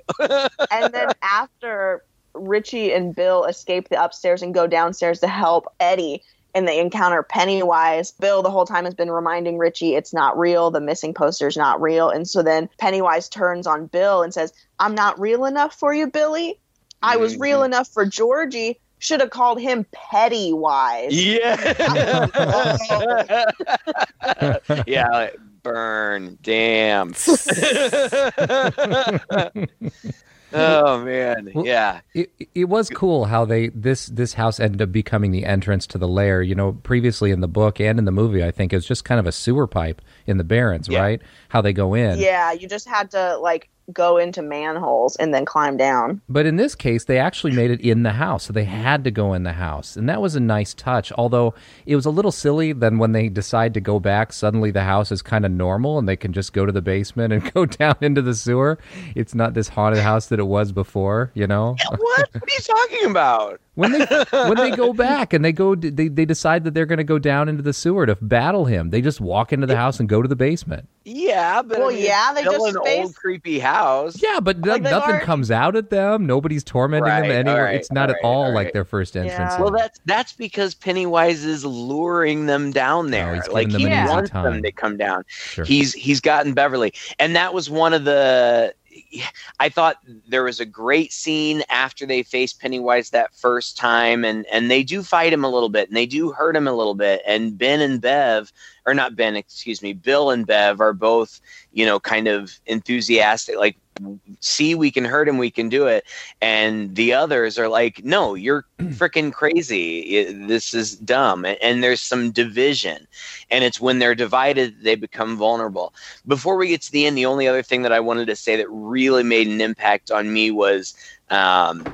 and then after Richie and Bill escape the upstairs and go downstairs to help Eddie, and they encounter Pennywise. Bill, the whole time, has been reminding Richie it's not real. The missing poster's not real. And so then Pennywise turns on Bill and says, I'm not real enough for you, Billy. I was Mm-hmm. real enough for Georgie. Should have called him Pettywise. Yeah. yeah. like, Burn. Damn. oh man. Well, Yeah. It, it was cool how they this this house ended up becoming the entrance to the lair. You know, previously in the book and in the movie, I think it was just kind of a sewer pipe in the Barrens, Yeah. right? How they go in. Yeah, you just had to like go into manholes and then climb down. But in this case, they actually made it in the house, so they had to go in the house, and that was a nice touch. Although it was a little silly. Then when they decide to go back, suddenly the house is kind of normal, and they can just go to the basement and go down into the sewer. It's not this haunted house that it was before, you know. What? What are you talking about? When they when they go back and they go they, they decide that they're going to go down into the sewer to battle him they just walk into the house and go to the basement Yeah, but I Well, mean, yeah, they it's still just an face- old creepy house. yeah but Like, they've nothing already- comes out at them nobody's tormenting Right, them anywhere alright, it's not at alright, all alright. like their first entrance Yeah. Well, that's that's because Pennywise is luring them down there. he's like giving he them an easy wants time. them to come down. Sure. He's he's gotten Beverly, and that was one of the. I thought there was a great scene after they face Pennywise that first time, and and they do fight him a little bit, and they do hurt him a little bit. And Ben and Bev, or not Ben, excuse me, Bill and Bev are both, you know, kind of enthusiastic, like, see, we can hurt him, we can do it. And the others are like, no, you're freaking crazy. This is dumb. And, there's some division. And it's when they're divided, they become vulnerable. Before we get to the end, the only other thing that I wanted to say that really made an impact on me was um,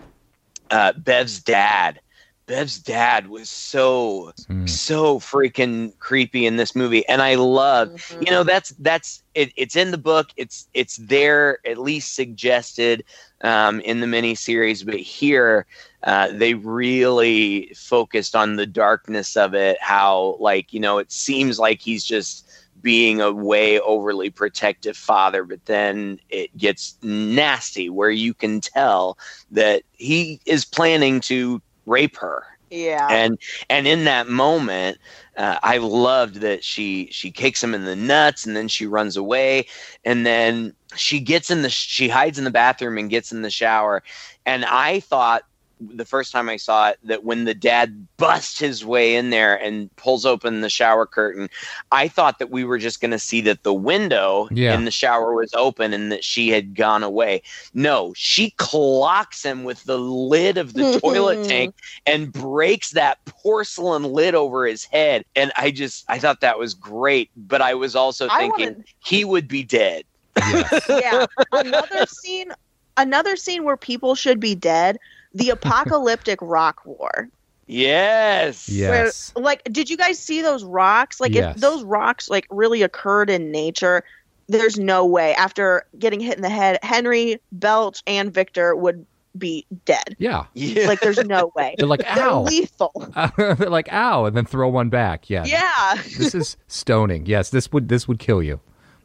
uh, Bev's dad. Bev's dad was so Mm. so freaking creepy in this movie, and I love Mhm. you know that's that's it, it's in the book. It's it's there at least suggested um, in the miniseries, but here uh, they really focused on the darkness of it. How like you know it seems like he's just being a way overly protective father, but then it gets nasty where you can tell that he is planning to rape her. Yeah. and and in that moment uh, i loved that she she kicks him in the nuts and then she runs away. And then she gets in the she hides in the bathroom and gets in the shower. And i thought the first time i saw it that when the dad busts his way in there and pulls open the shower curtain i thought that we were just going to see that the window Yeah. in the shower was open and that she had gone away no she clocks him with the lid of the toilet tank and breaks that porcelain lid over his head. And I just, I thought that was great. But I was also I thinking wanted- he would be dead. Yes. yeah. Another scene another scene where people should be dead, the apocalyptic rock war. Yes. yes. Where, like, did you guys see those rocks? Like, Yes. if those rocks like really occurred in nature, there's no way. After getting hit in the head, Henry, Belch, and Victor would be dead. Yeah. Yeah. Like, there's no way. They're like, They're ow. lethal. They're like, ow, and then throw one back. Yeah. Yeah. This is stoning. Yes, this would this would kill you.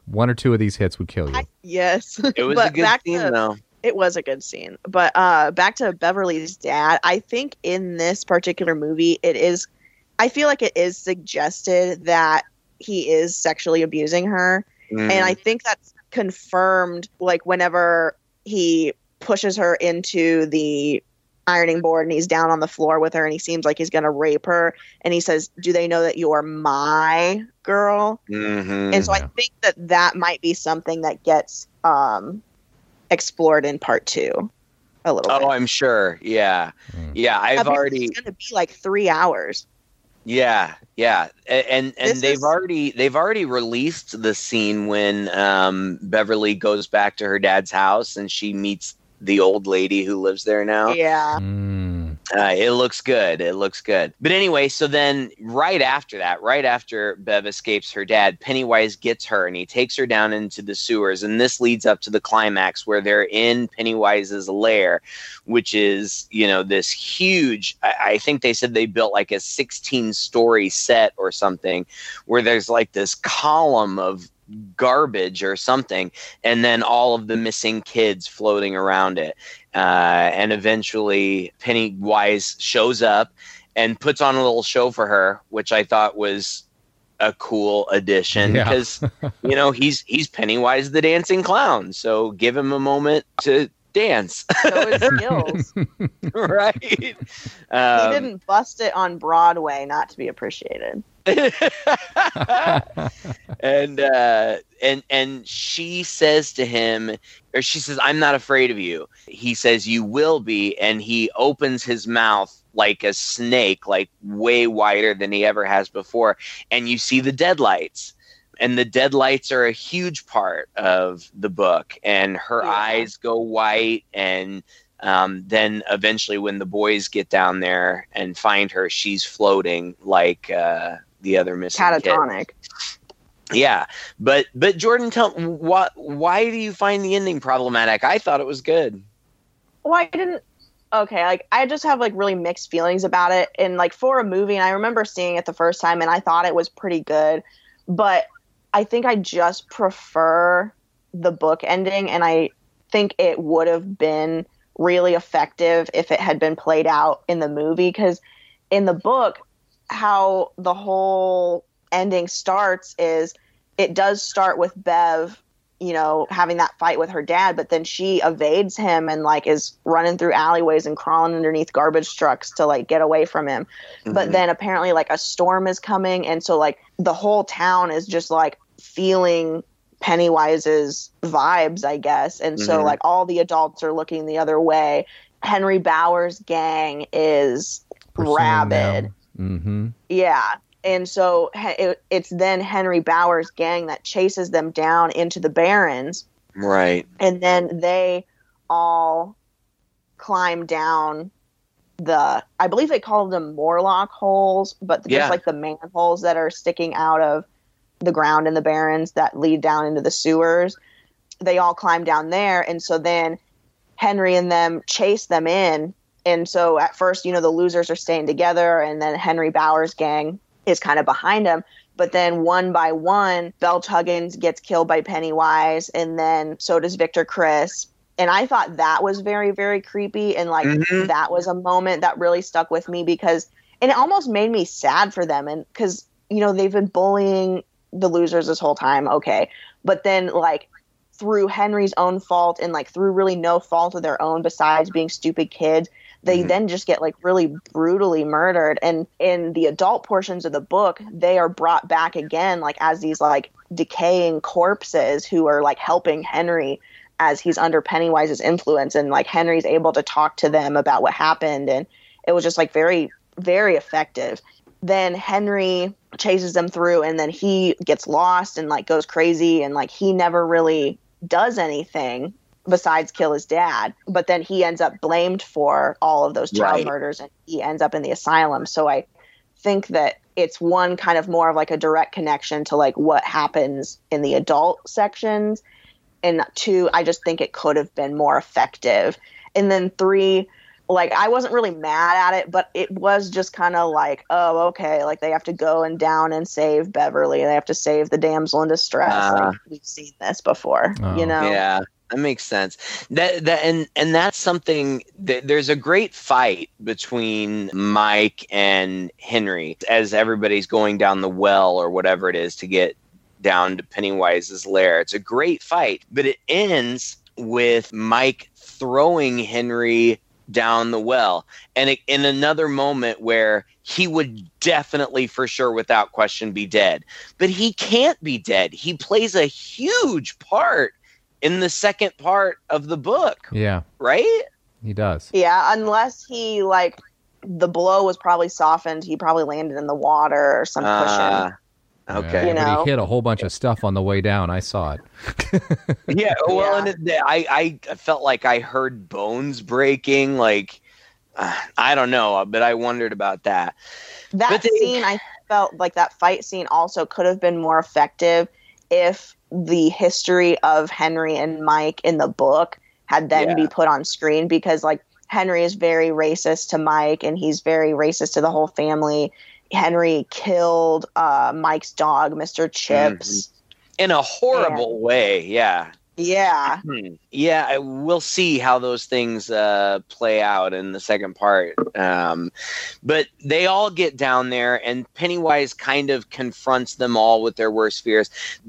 One or two of these hits would kill you. I- yes. it was but a good back scene, to- though. It was a good scene. But uh back to Beverly's dad, I think in this particular movie it is I feel like it is suggested that he is sexually abusing her. Mm. And I think that's confirmed like whenever he pushes her into the ironing board and he's down on the floor with her and he seems like he's going to rape her and he says, "Do they know that you're my girl?" Mhm. and so I think that that might be something that gets um, explored in part two a little Oh, bit. I'm sure. Yeah. Mm. Yeah. I've Apparently already. It's going to be like three hours. Yeah, yeah, A- and and they've is- already they've already released the scene when um, Beverly goes back to her dad's house and she meets the old lady who lives there now. Yeah. Mm. Uh, it looks good. It looks good. But anyway, so then right after that, right after Bev escapes her dad, Pennywise gets her and he takes her down into the sewers. And this leads up to the climax where they're in Pennywise's lair, which is, you know, this huge. I, I think they said they built like a 16 story set or something where there's like this column of garbage or something and then all of the missing kids floating around it uh, and eventually Pennywise shows up and puts on a little show for her, which I thought was a cool addition Yeah. because you know he's he's Pennywise the dancing clown, so give him a moment to dance, Show his skills. right? he Um, didn't bust it on Broadway not to be appreciated. and uh, and and she says to him, or she says, "I'm not afraid of you." He says, "You will be," and he opens his mouth like a snake, like way wider than he ever has before, and you see the deadlights. And the deadlights are a huge part of the book, and her Yeah. eyes go white, and um, then eventually, when the boys get down there and find her, she's floating like uh, the other missing. Catatonic. Yeah, but but Jordan, tell what why do you find the ending problematic? I thought it was good. Well, I didn't. Okay, like I just have like really mixed feelings about it, and like for a movie, and I remember seeing it the first time, and I thought it was pretty good, but I think I just prefer the book ending, and I think it would have been really effective if it had been played out in the movie, because in the book, how the whole ending starts is it does start with Bev you know, having that fight with her dad, but then she evades him and like is running through alleyways and crawling underneath garbage trucks to like get away from him. But Mhm. then apparently like a storm is coming and so like the whole town is just like feeling Pennywise's vibes, I guess. And so Mhm. like all the adults are looking the other way. Henry Bowers' gang is rabid. Mm-hmm. Yeah. And so it, it's then Henry Bowers' gang that chases them down into the Barrens. right. And then they all climb down the I believe they call them Morlock holes, but just like the manholes that are sticking out of the ground in the barrens that lead down into the sewers. They all climb down there, and so then Henry and them chase them in. And so at first, you know, the losers are staying together, and then Henry Bowers' gang is kind of behind them. But then one by one, Belch Huggins gets killed by Pennywise, and then so does Victor Criss. And I thought that was very, very creepy. And like Mhm. that was a moment that really stuck with me because, and it almost made me sad for them. And because, you know, they've been bullying the losers this whole time. Okay. But then, like, through Henry's own fault and like through really no fault of their own besides being stupid kids, they Mhm. then just get like really brutally murdered. And in the adult portions of the book, they are brought back again, like as these like decaying corpses who are like helping Henry as he's under Pennywise's influence. And like Henry's able to talk to them about what happened. And it was just like very, very effective. Then Henry chases them through and then he gets lost and like goes crazy and like he never really does anything besides kill his dad. But then he ends up blamed for all of those child Right. murders and he ends up in the asylum. So i think that it's one kind of more of like a direct connection to like what happens in the adult sections. And two i just think it could have been more effective. And then three like I wasn't really mad at it, but it was just kind of like, oh, okay, like they have to go and down and save Beverly. They have to save the damsel in distress. Ah. like we've seen this before, Oh. you know? Yeah, that makes sense. That that and and that's something that there's a great fight between Mike and Henry as everybody's going down the well or whatever it is to get down to Pennywise's lair. It's a great fight, but it ends with Mike throwing Henry down the well and it, in another moment where he would definitely for sure without question be dead but he can't be dead he plays a huge part in the second part of the book, Yeah, right? he does. Yeah, unless he like the blow was probably softened, he probably landed in the water or some cushion. Ah. Uh, Yeah, okay. You know. he hit a whole bunch of stuff on the way down. I saw it. yeah. Well, Yeah. and it, I I felt like I heard bones breaking. Like uh, I don't know, but I wondered about that. That But they- scene, I felt like that fight scene also could have been more effective if the history of Henry and Mike in the book had then Yeah. be put on screen because like Henry is very racist to Mike and he's very racist to the whole family. Henry killed uh, Mike's dog, Mr. Chips. In a horrible way, yeah. Yeah. Hmm. Yeah, I- we'll see how those things uh, play out in the second part. Um, but they all get down there, and Pennywise kind of confronts them all with their worst fears.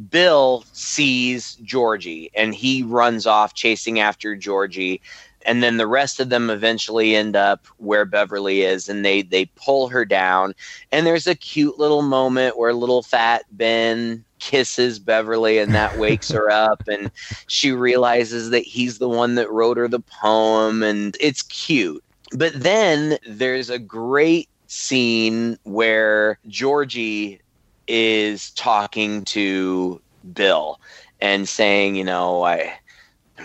Bill sees Georgie, and he runs off chasing after Georgie. And then the rest of them eventually end up where Beverly is, and they they pull her down. And there's a cute little moment where little fat Ben kisses Beverly, and that wakes her up, and she realizes that he's the one that wrote her the poem, and it's cute. But then there's a great scene where Georgie is talking to Bill and saying, you know, I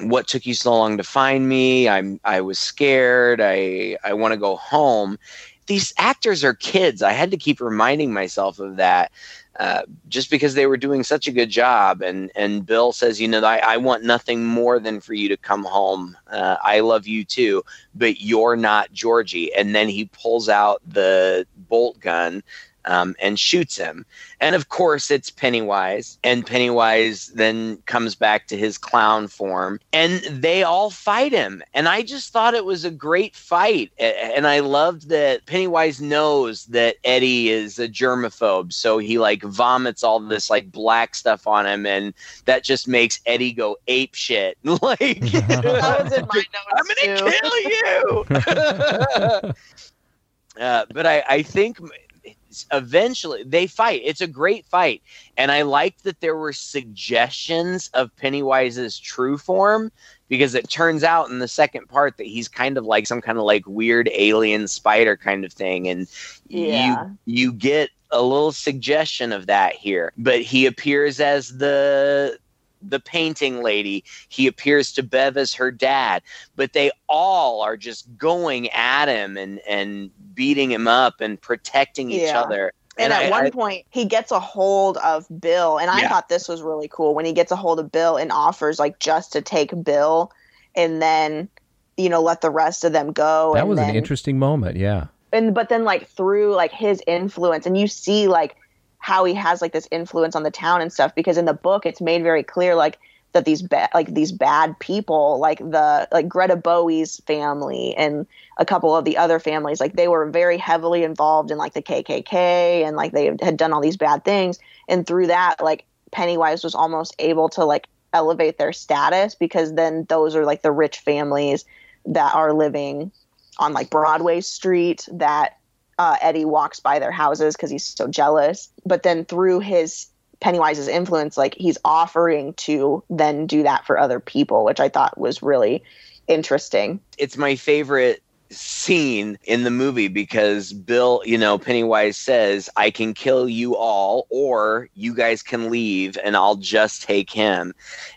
what took you so long to find me? I'm I was scared. I I want to go home. These actors are kids. I had to keep reminding myself of that. Uh, just because they were doing such a good job. And and Bill says, you know, I, I want nothing more than for you to come home. Uh, I love you too, but you're not Georgie. And then he pulls out the bolt gun. Um, and shoots him. And of course, it's Pennywise. And Pennywise then comes back to his clown form, and they all fight him. And I just thought it was a great fight. And I loved that Pennywise knows that Eddie is a germaphobe, so he like vomits all this like black stuff on him, and that just makes Eddie go ape shit. like, That was in my I'm gonna kill you. uh, but I, I think eventually they fight. It's a great fight, and I liked that there were suggestions of Pennywise's true form because it turns out in the second part that he's kind of like some kind of like weird alien spider kind of thing, and Yeah. you you get a little suggestion of that here. But he appears as the the painting lady. He appears to Bev as her dad, but they all are just going at him and and beating him up and protecting each Yeah. other. And, at I- one I- point, he gets a hold of Bill, and I Yeah. thought this was really cool when he gets a hold of Bill and offers like just to take Bill, and then you know let the rest of them go. That and was then, an interesting moment. Yeah. and but then like through like his influence, and you see like how he has like this influence on the town and stuff. Because in the book, it's made very clear like that these like these bad people like the like Greta Bowie's family and a couple of the other families like they were very heavily involved in like the KKK and like they had done all these bad things and through that like Pennywise was almost able to like elevate their status because then those are like the rich families that are living on like Broadway Street that uh, Eddie walks by their houses because he's so jealous. But then through his Pennywise's influence, like he's offering to then do that for other people, which I thought was really interesting. it's my favorite scene in the movie because Bill, you know, Pennywise says, I can kill you all, or you guys can leave and I'll just take him.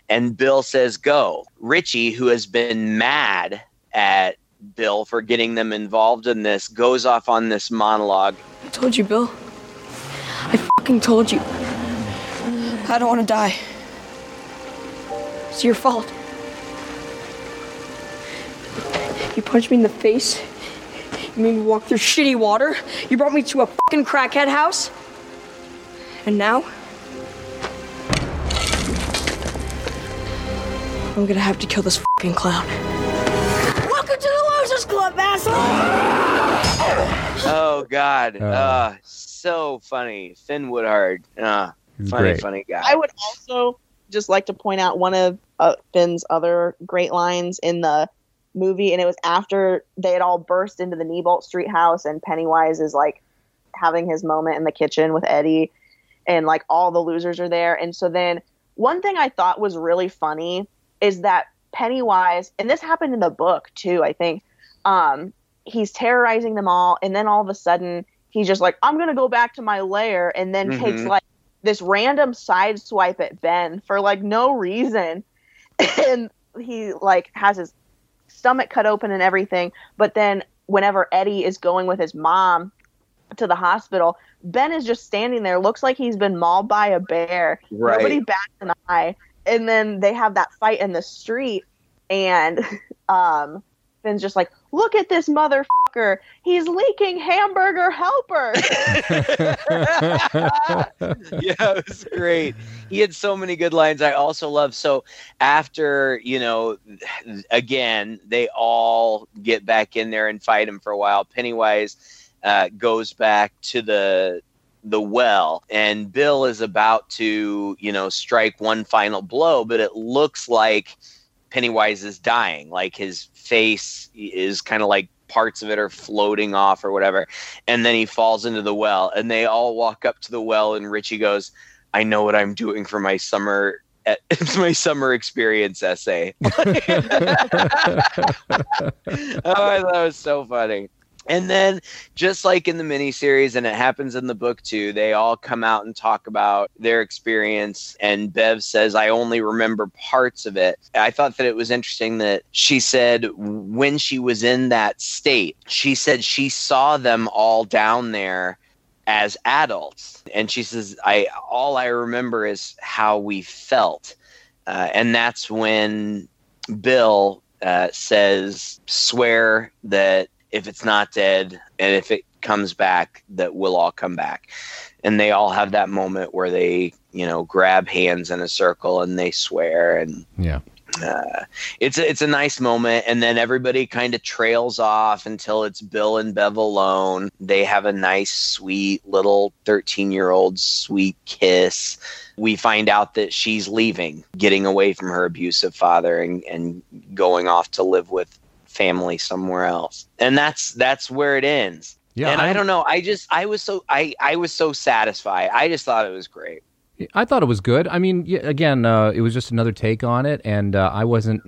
And Bill says, Go. Richie, who has been mad at Bill for getting them involved in this, goes off on this monologue. I told you, Bill. I fucking told you. I don't want to die. It's your fault. You punched me in the face. You made me walk through shitty water. You brought me to a fucking crackhead house. And now? I'm gonna have to kill this fucking clown. Welcome to the Losers Club, asshole! Oh, God. Uh. Uh, so funny. Finn Wolfhard. Uh, funny, great. funny guy. I would also just like to point out one of uh, Finn's other great lines in the movie, and it was after they had all burst into the Neibolt Street house, and Pennywise is like having his moment in the kitchen with Eddie, and like all the losers are there. And so then one thing I thought was really funny is that Pennywise, and this happened in the book too, I think, um, he's terrorizing them all, and then all of a sudden he's just like, I'm gonna go back to my lair, and then takes Mhm. like this random side swipe at Ben for like no reason. And he like has his stomach cut open and everything. But then whenever Eddie is going with his mom to the hospital, Ben is just standing there, looks like he's been mauled by a bear. Right. Nobody bats an eye. And then they have that fight in the street and um Ben's just like, look at this motherfucker. He's leaking hamburger helper. yeah, it was great. He had so many good lines. I also love so after you know, again they all get back in there and fight him for a while. Pennywise uh, goes back to the the well, and Bill is about to you know strike one final blow, but it looks like Pennywise is dying. Like his face is kind of like parts of it are floating off or whatever and then he falls into the well and they all walk up to the well and richie goes i know what i'm doing for my summer it's eh, my summer experience essay. Oh i thought it was so funny and then just like in the miniseries and it happens in the book too they all come out and talk about their experience and bev says i only remember parts of it. I thought that it was interesting that she said when she was in that state she said she saw them all down there as adults. And she says i all i remember is how we felt. Uh, and that's when bill uh, says swear that if it's not dead and if it comes back that we'll all come back. And they all have that moment where they you know grab hands in a circle and they swear and yeah. uh, it's a, it's a nice moment. And then everybody kind of trails off until it's bill and bev alone. They have a nice sweet little 13 year old sweet kiss. We find out that she's leaving getting away from her abusive father and, and going off to live with family somewhere else and that's that's where it ends Yeah, and I, I'm- don't know i just i was so i i was so satisfied i just thought it was great I thought it was good. I mean, yeah, again, uh, it was just another take on it, and uh, I wasn't.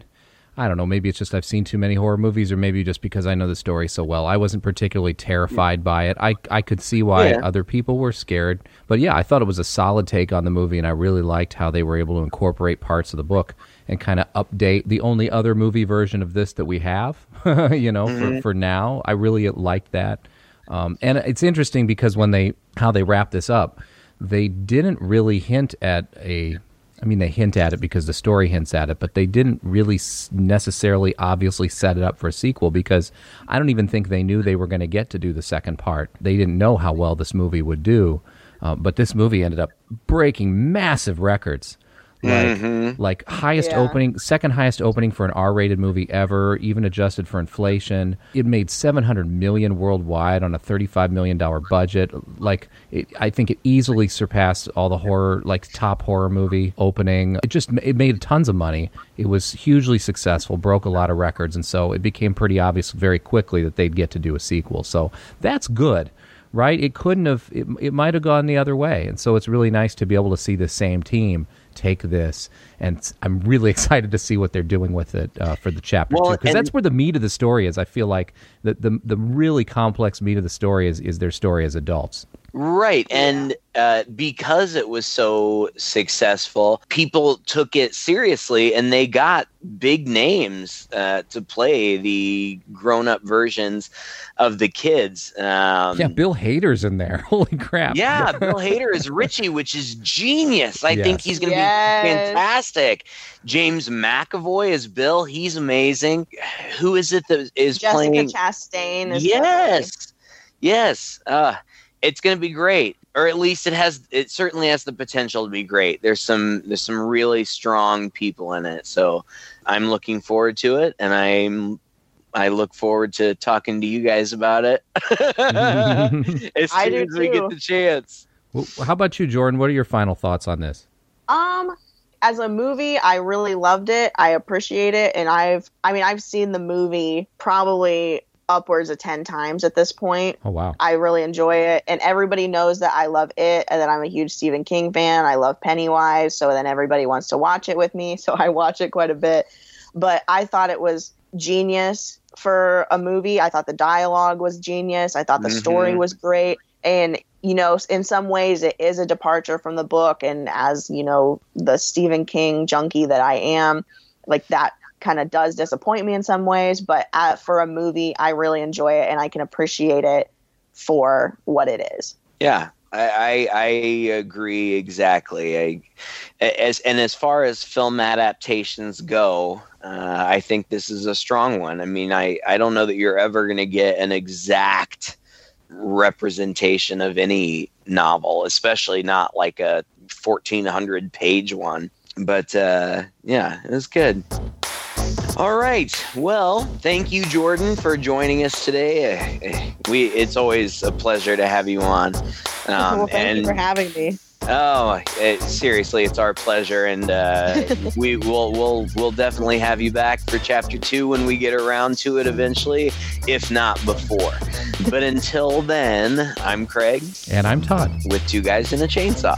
I don't know. Maybe it's just I've seen too many horror movies, or maybe just because I know the story so well. I wasn't particularly terrified by it. I I could see why Yeah. other people were scared, but yeah, I thought it was a solid take on the movie, and I really liked how they were able to incorporate parts of the book and kind of update the only other movie version of this that we have. you know, for for now, I really like that. Um, and it's interesting because when they how they wrap this up, they didn't really hint at a. I mean, they hint at it because the story hints at it, but they didn't really necessarily obviously set it up for a sequel because I don't even think they knew they were going to get to do the second part. They didn't know how well this movie would do, uh, but this movie ended up breaking massive records. Like, mm-hmm. like highest Yeah. opening, second highest opening for an R-rated movie ever, even adjusted for inflation. It made 700 million worldwide on a 35 million dollar budget. Like, it, I think it easily surpassed all the horror, like top horror movie opening. It just it made tons of money. It was hugely successful, broke a lot of records, and so it became pretty obvious very quickly that they'd get to do a sequel. So that's good right? It couldn't have. It, it might have gone the other way, and so it's really nice to be able to see the same team take this. And I'm really excited to see what they're doing with it uh, for the chapter Well, two, because that's where the meat of the story is. I feel like the the the really complex meat of the story is is their story as adults. Right. And uh, because it was so successful, people took it seriously and they got big names uh, to play the grown up versions of the kids. Um, yeah, Bill Hader's in there. Holy crap! yeah, Bill Hader is Richie, which is genius. I think he's going to Yes. be fantastic. James McAvoy is Bill. He's amazing. Who is it that is Jessica playing? Chastain is yes yes uh it's gonna be great or at least it has it certainly has the potential to be great there's some there's some really strong people in it so i'm looking forward to it and i'm i look forward to talking to you guys about it as I soon do as we get the chance Well, how about you, Jordan? What are your final thoughts on this? Um, as a movie, I really loved it. I appreciate it, and I've, I mean, I've seen the movie probably upwards of ten times at this point. Oh wow! I really enjoy it, and everybody knows that I love it, and that I'm a huge Stephen King fan. I love Pennywise, so then everybody wants to watch it with me, so I watch it quite a bit. But I thought it was genius for a movie. I thought the dialogue was genius. I thought the story Mhm. was great, and you know, in some ways, it is a departure from the book. And as you know, the Stephen King junkie that I am, like that kind of does disappoint me in some ways. But uh, for a movie, I really enjoy it, and I can appreciate it for what it is. Yeah, I, I, agree exactly. I, as and as far as film adaptations go, uh, I think this is a strong one. I mean, I, I don't know that you're ever going to get an exact representation of any novel, especially not like a 1400 page one. But uh, yeah, it was good. All right. Well, thank you, Jordan, for joining us today. We it's always a pleasure to have you on. Um, well, thank and you for having me. oh, it, seriously, it's our pleasure, and uh, we will we'll we'll definitely have you back for chapter two when we get around to it eventually, if not before. But until then, I'm Craig And I'm Todd. with two guys in a chainsaw.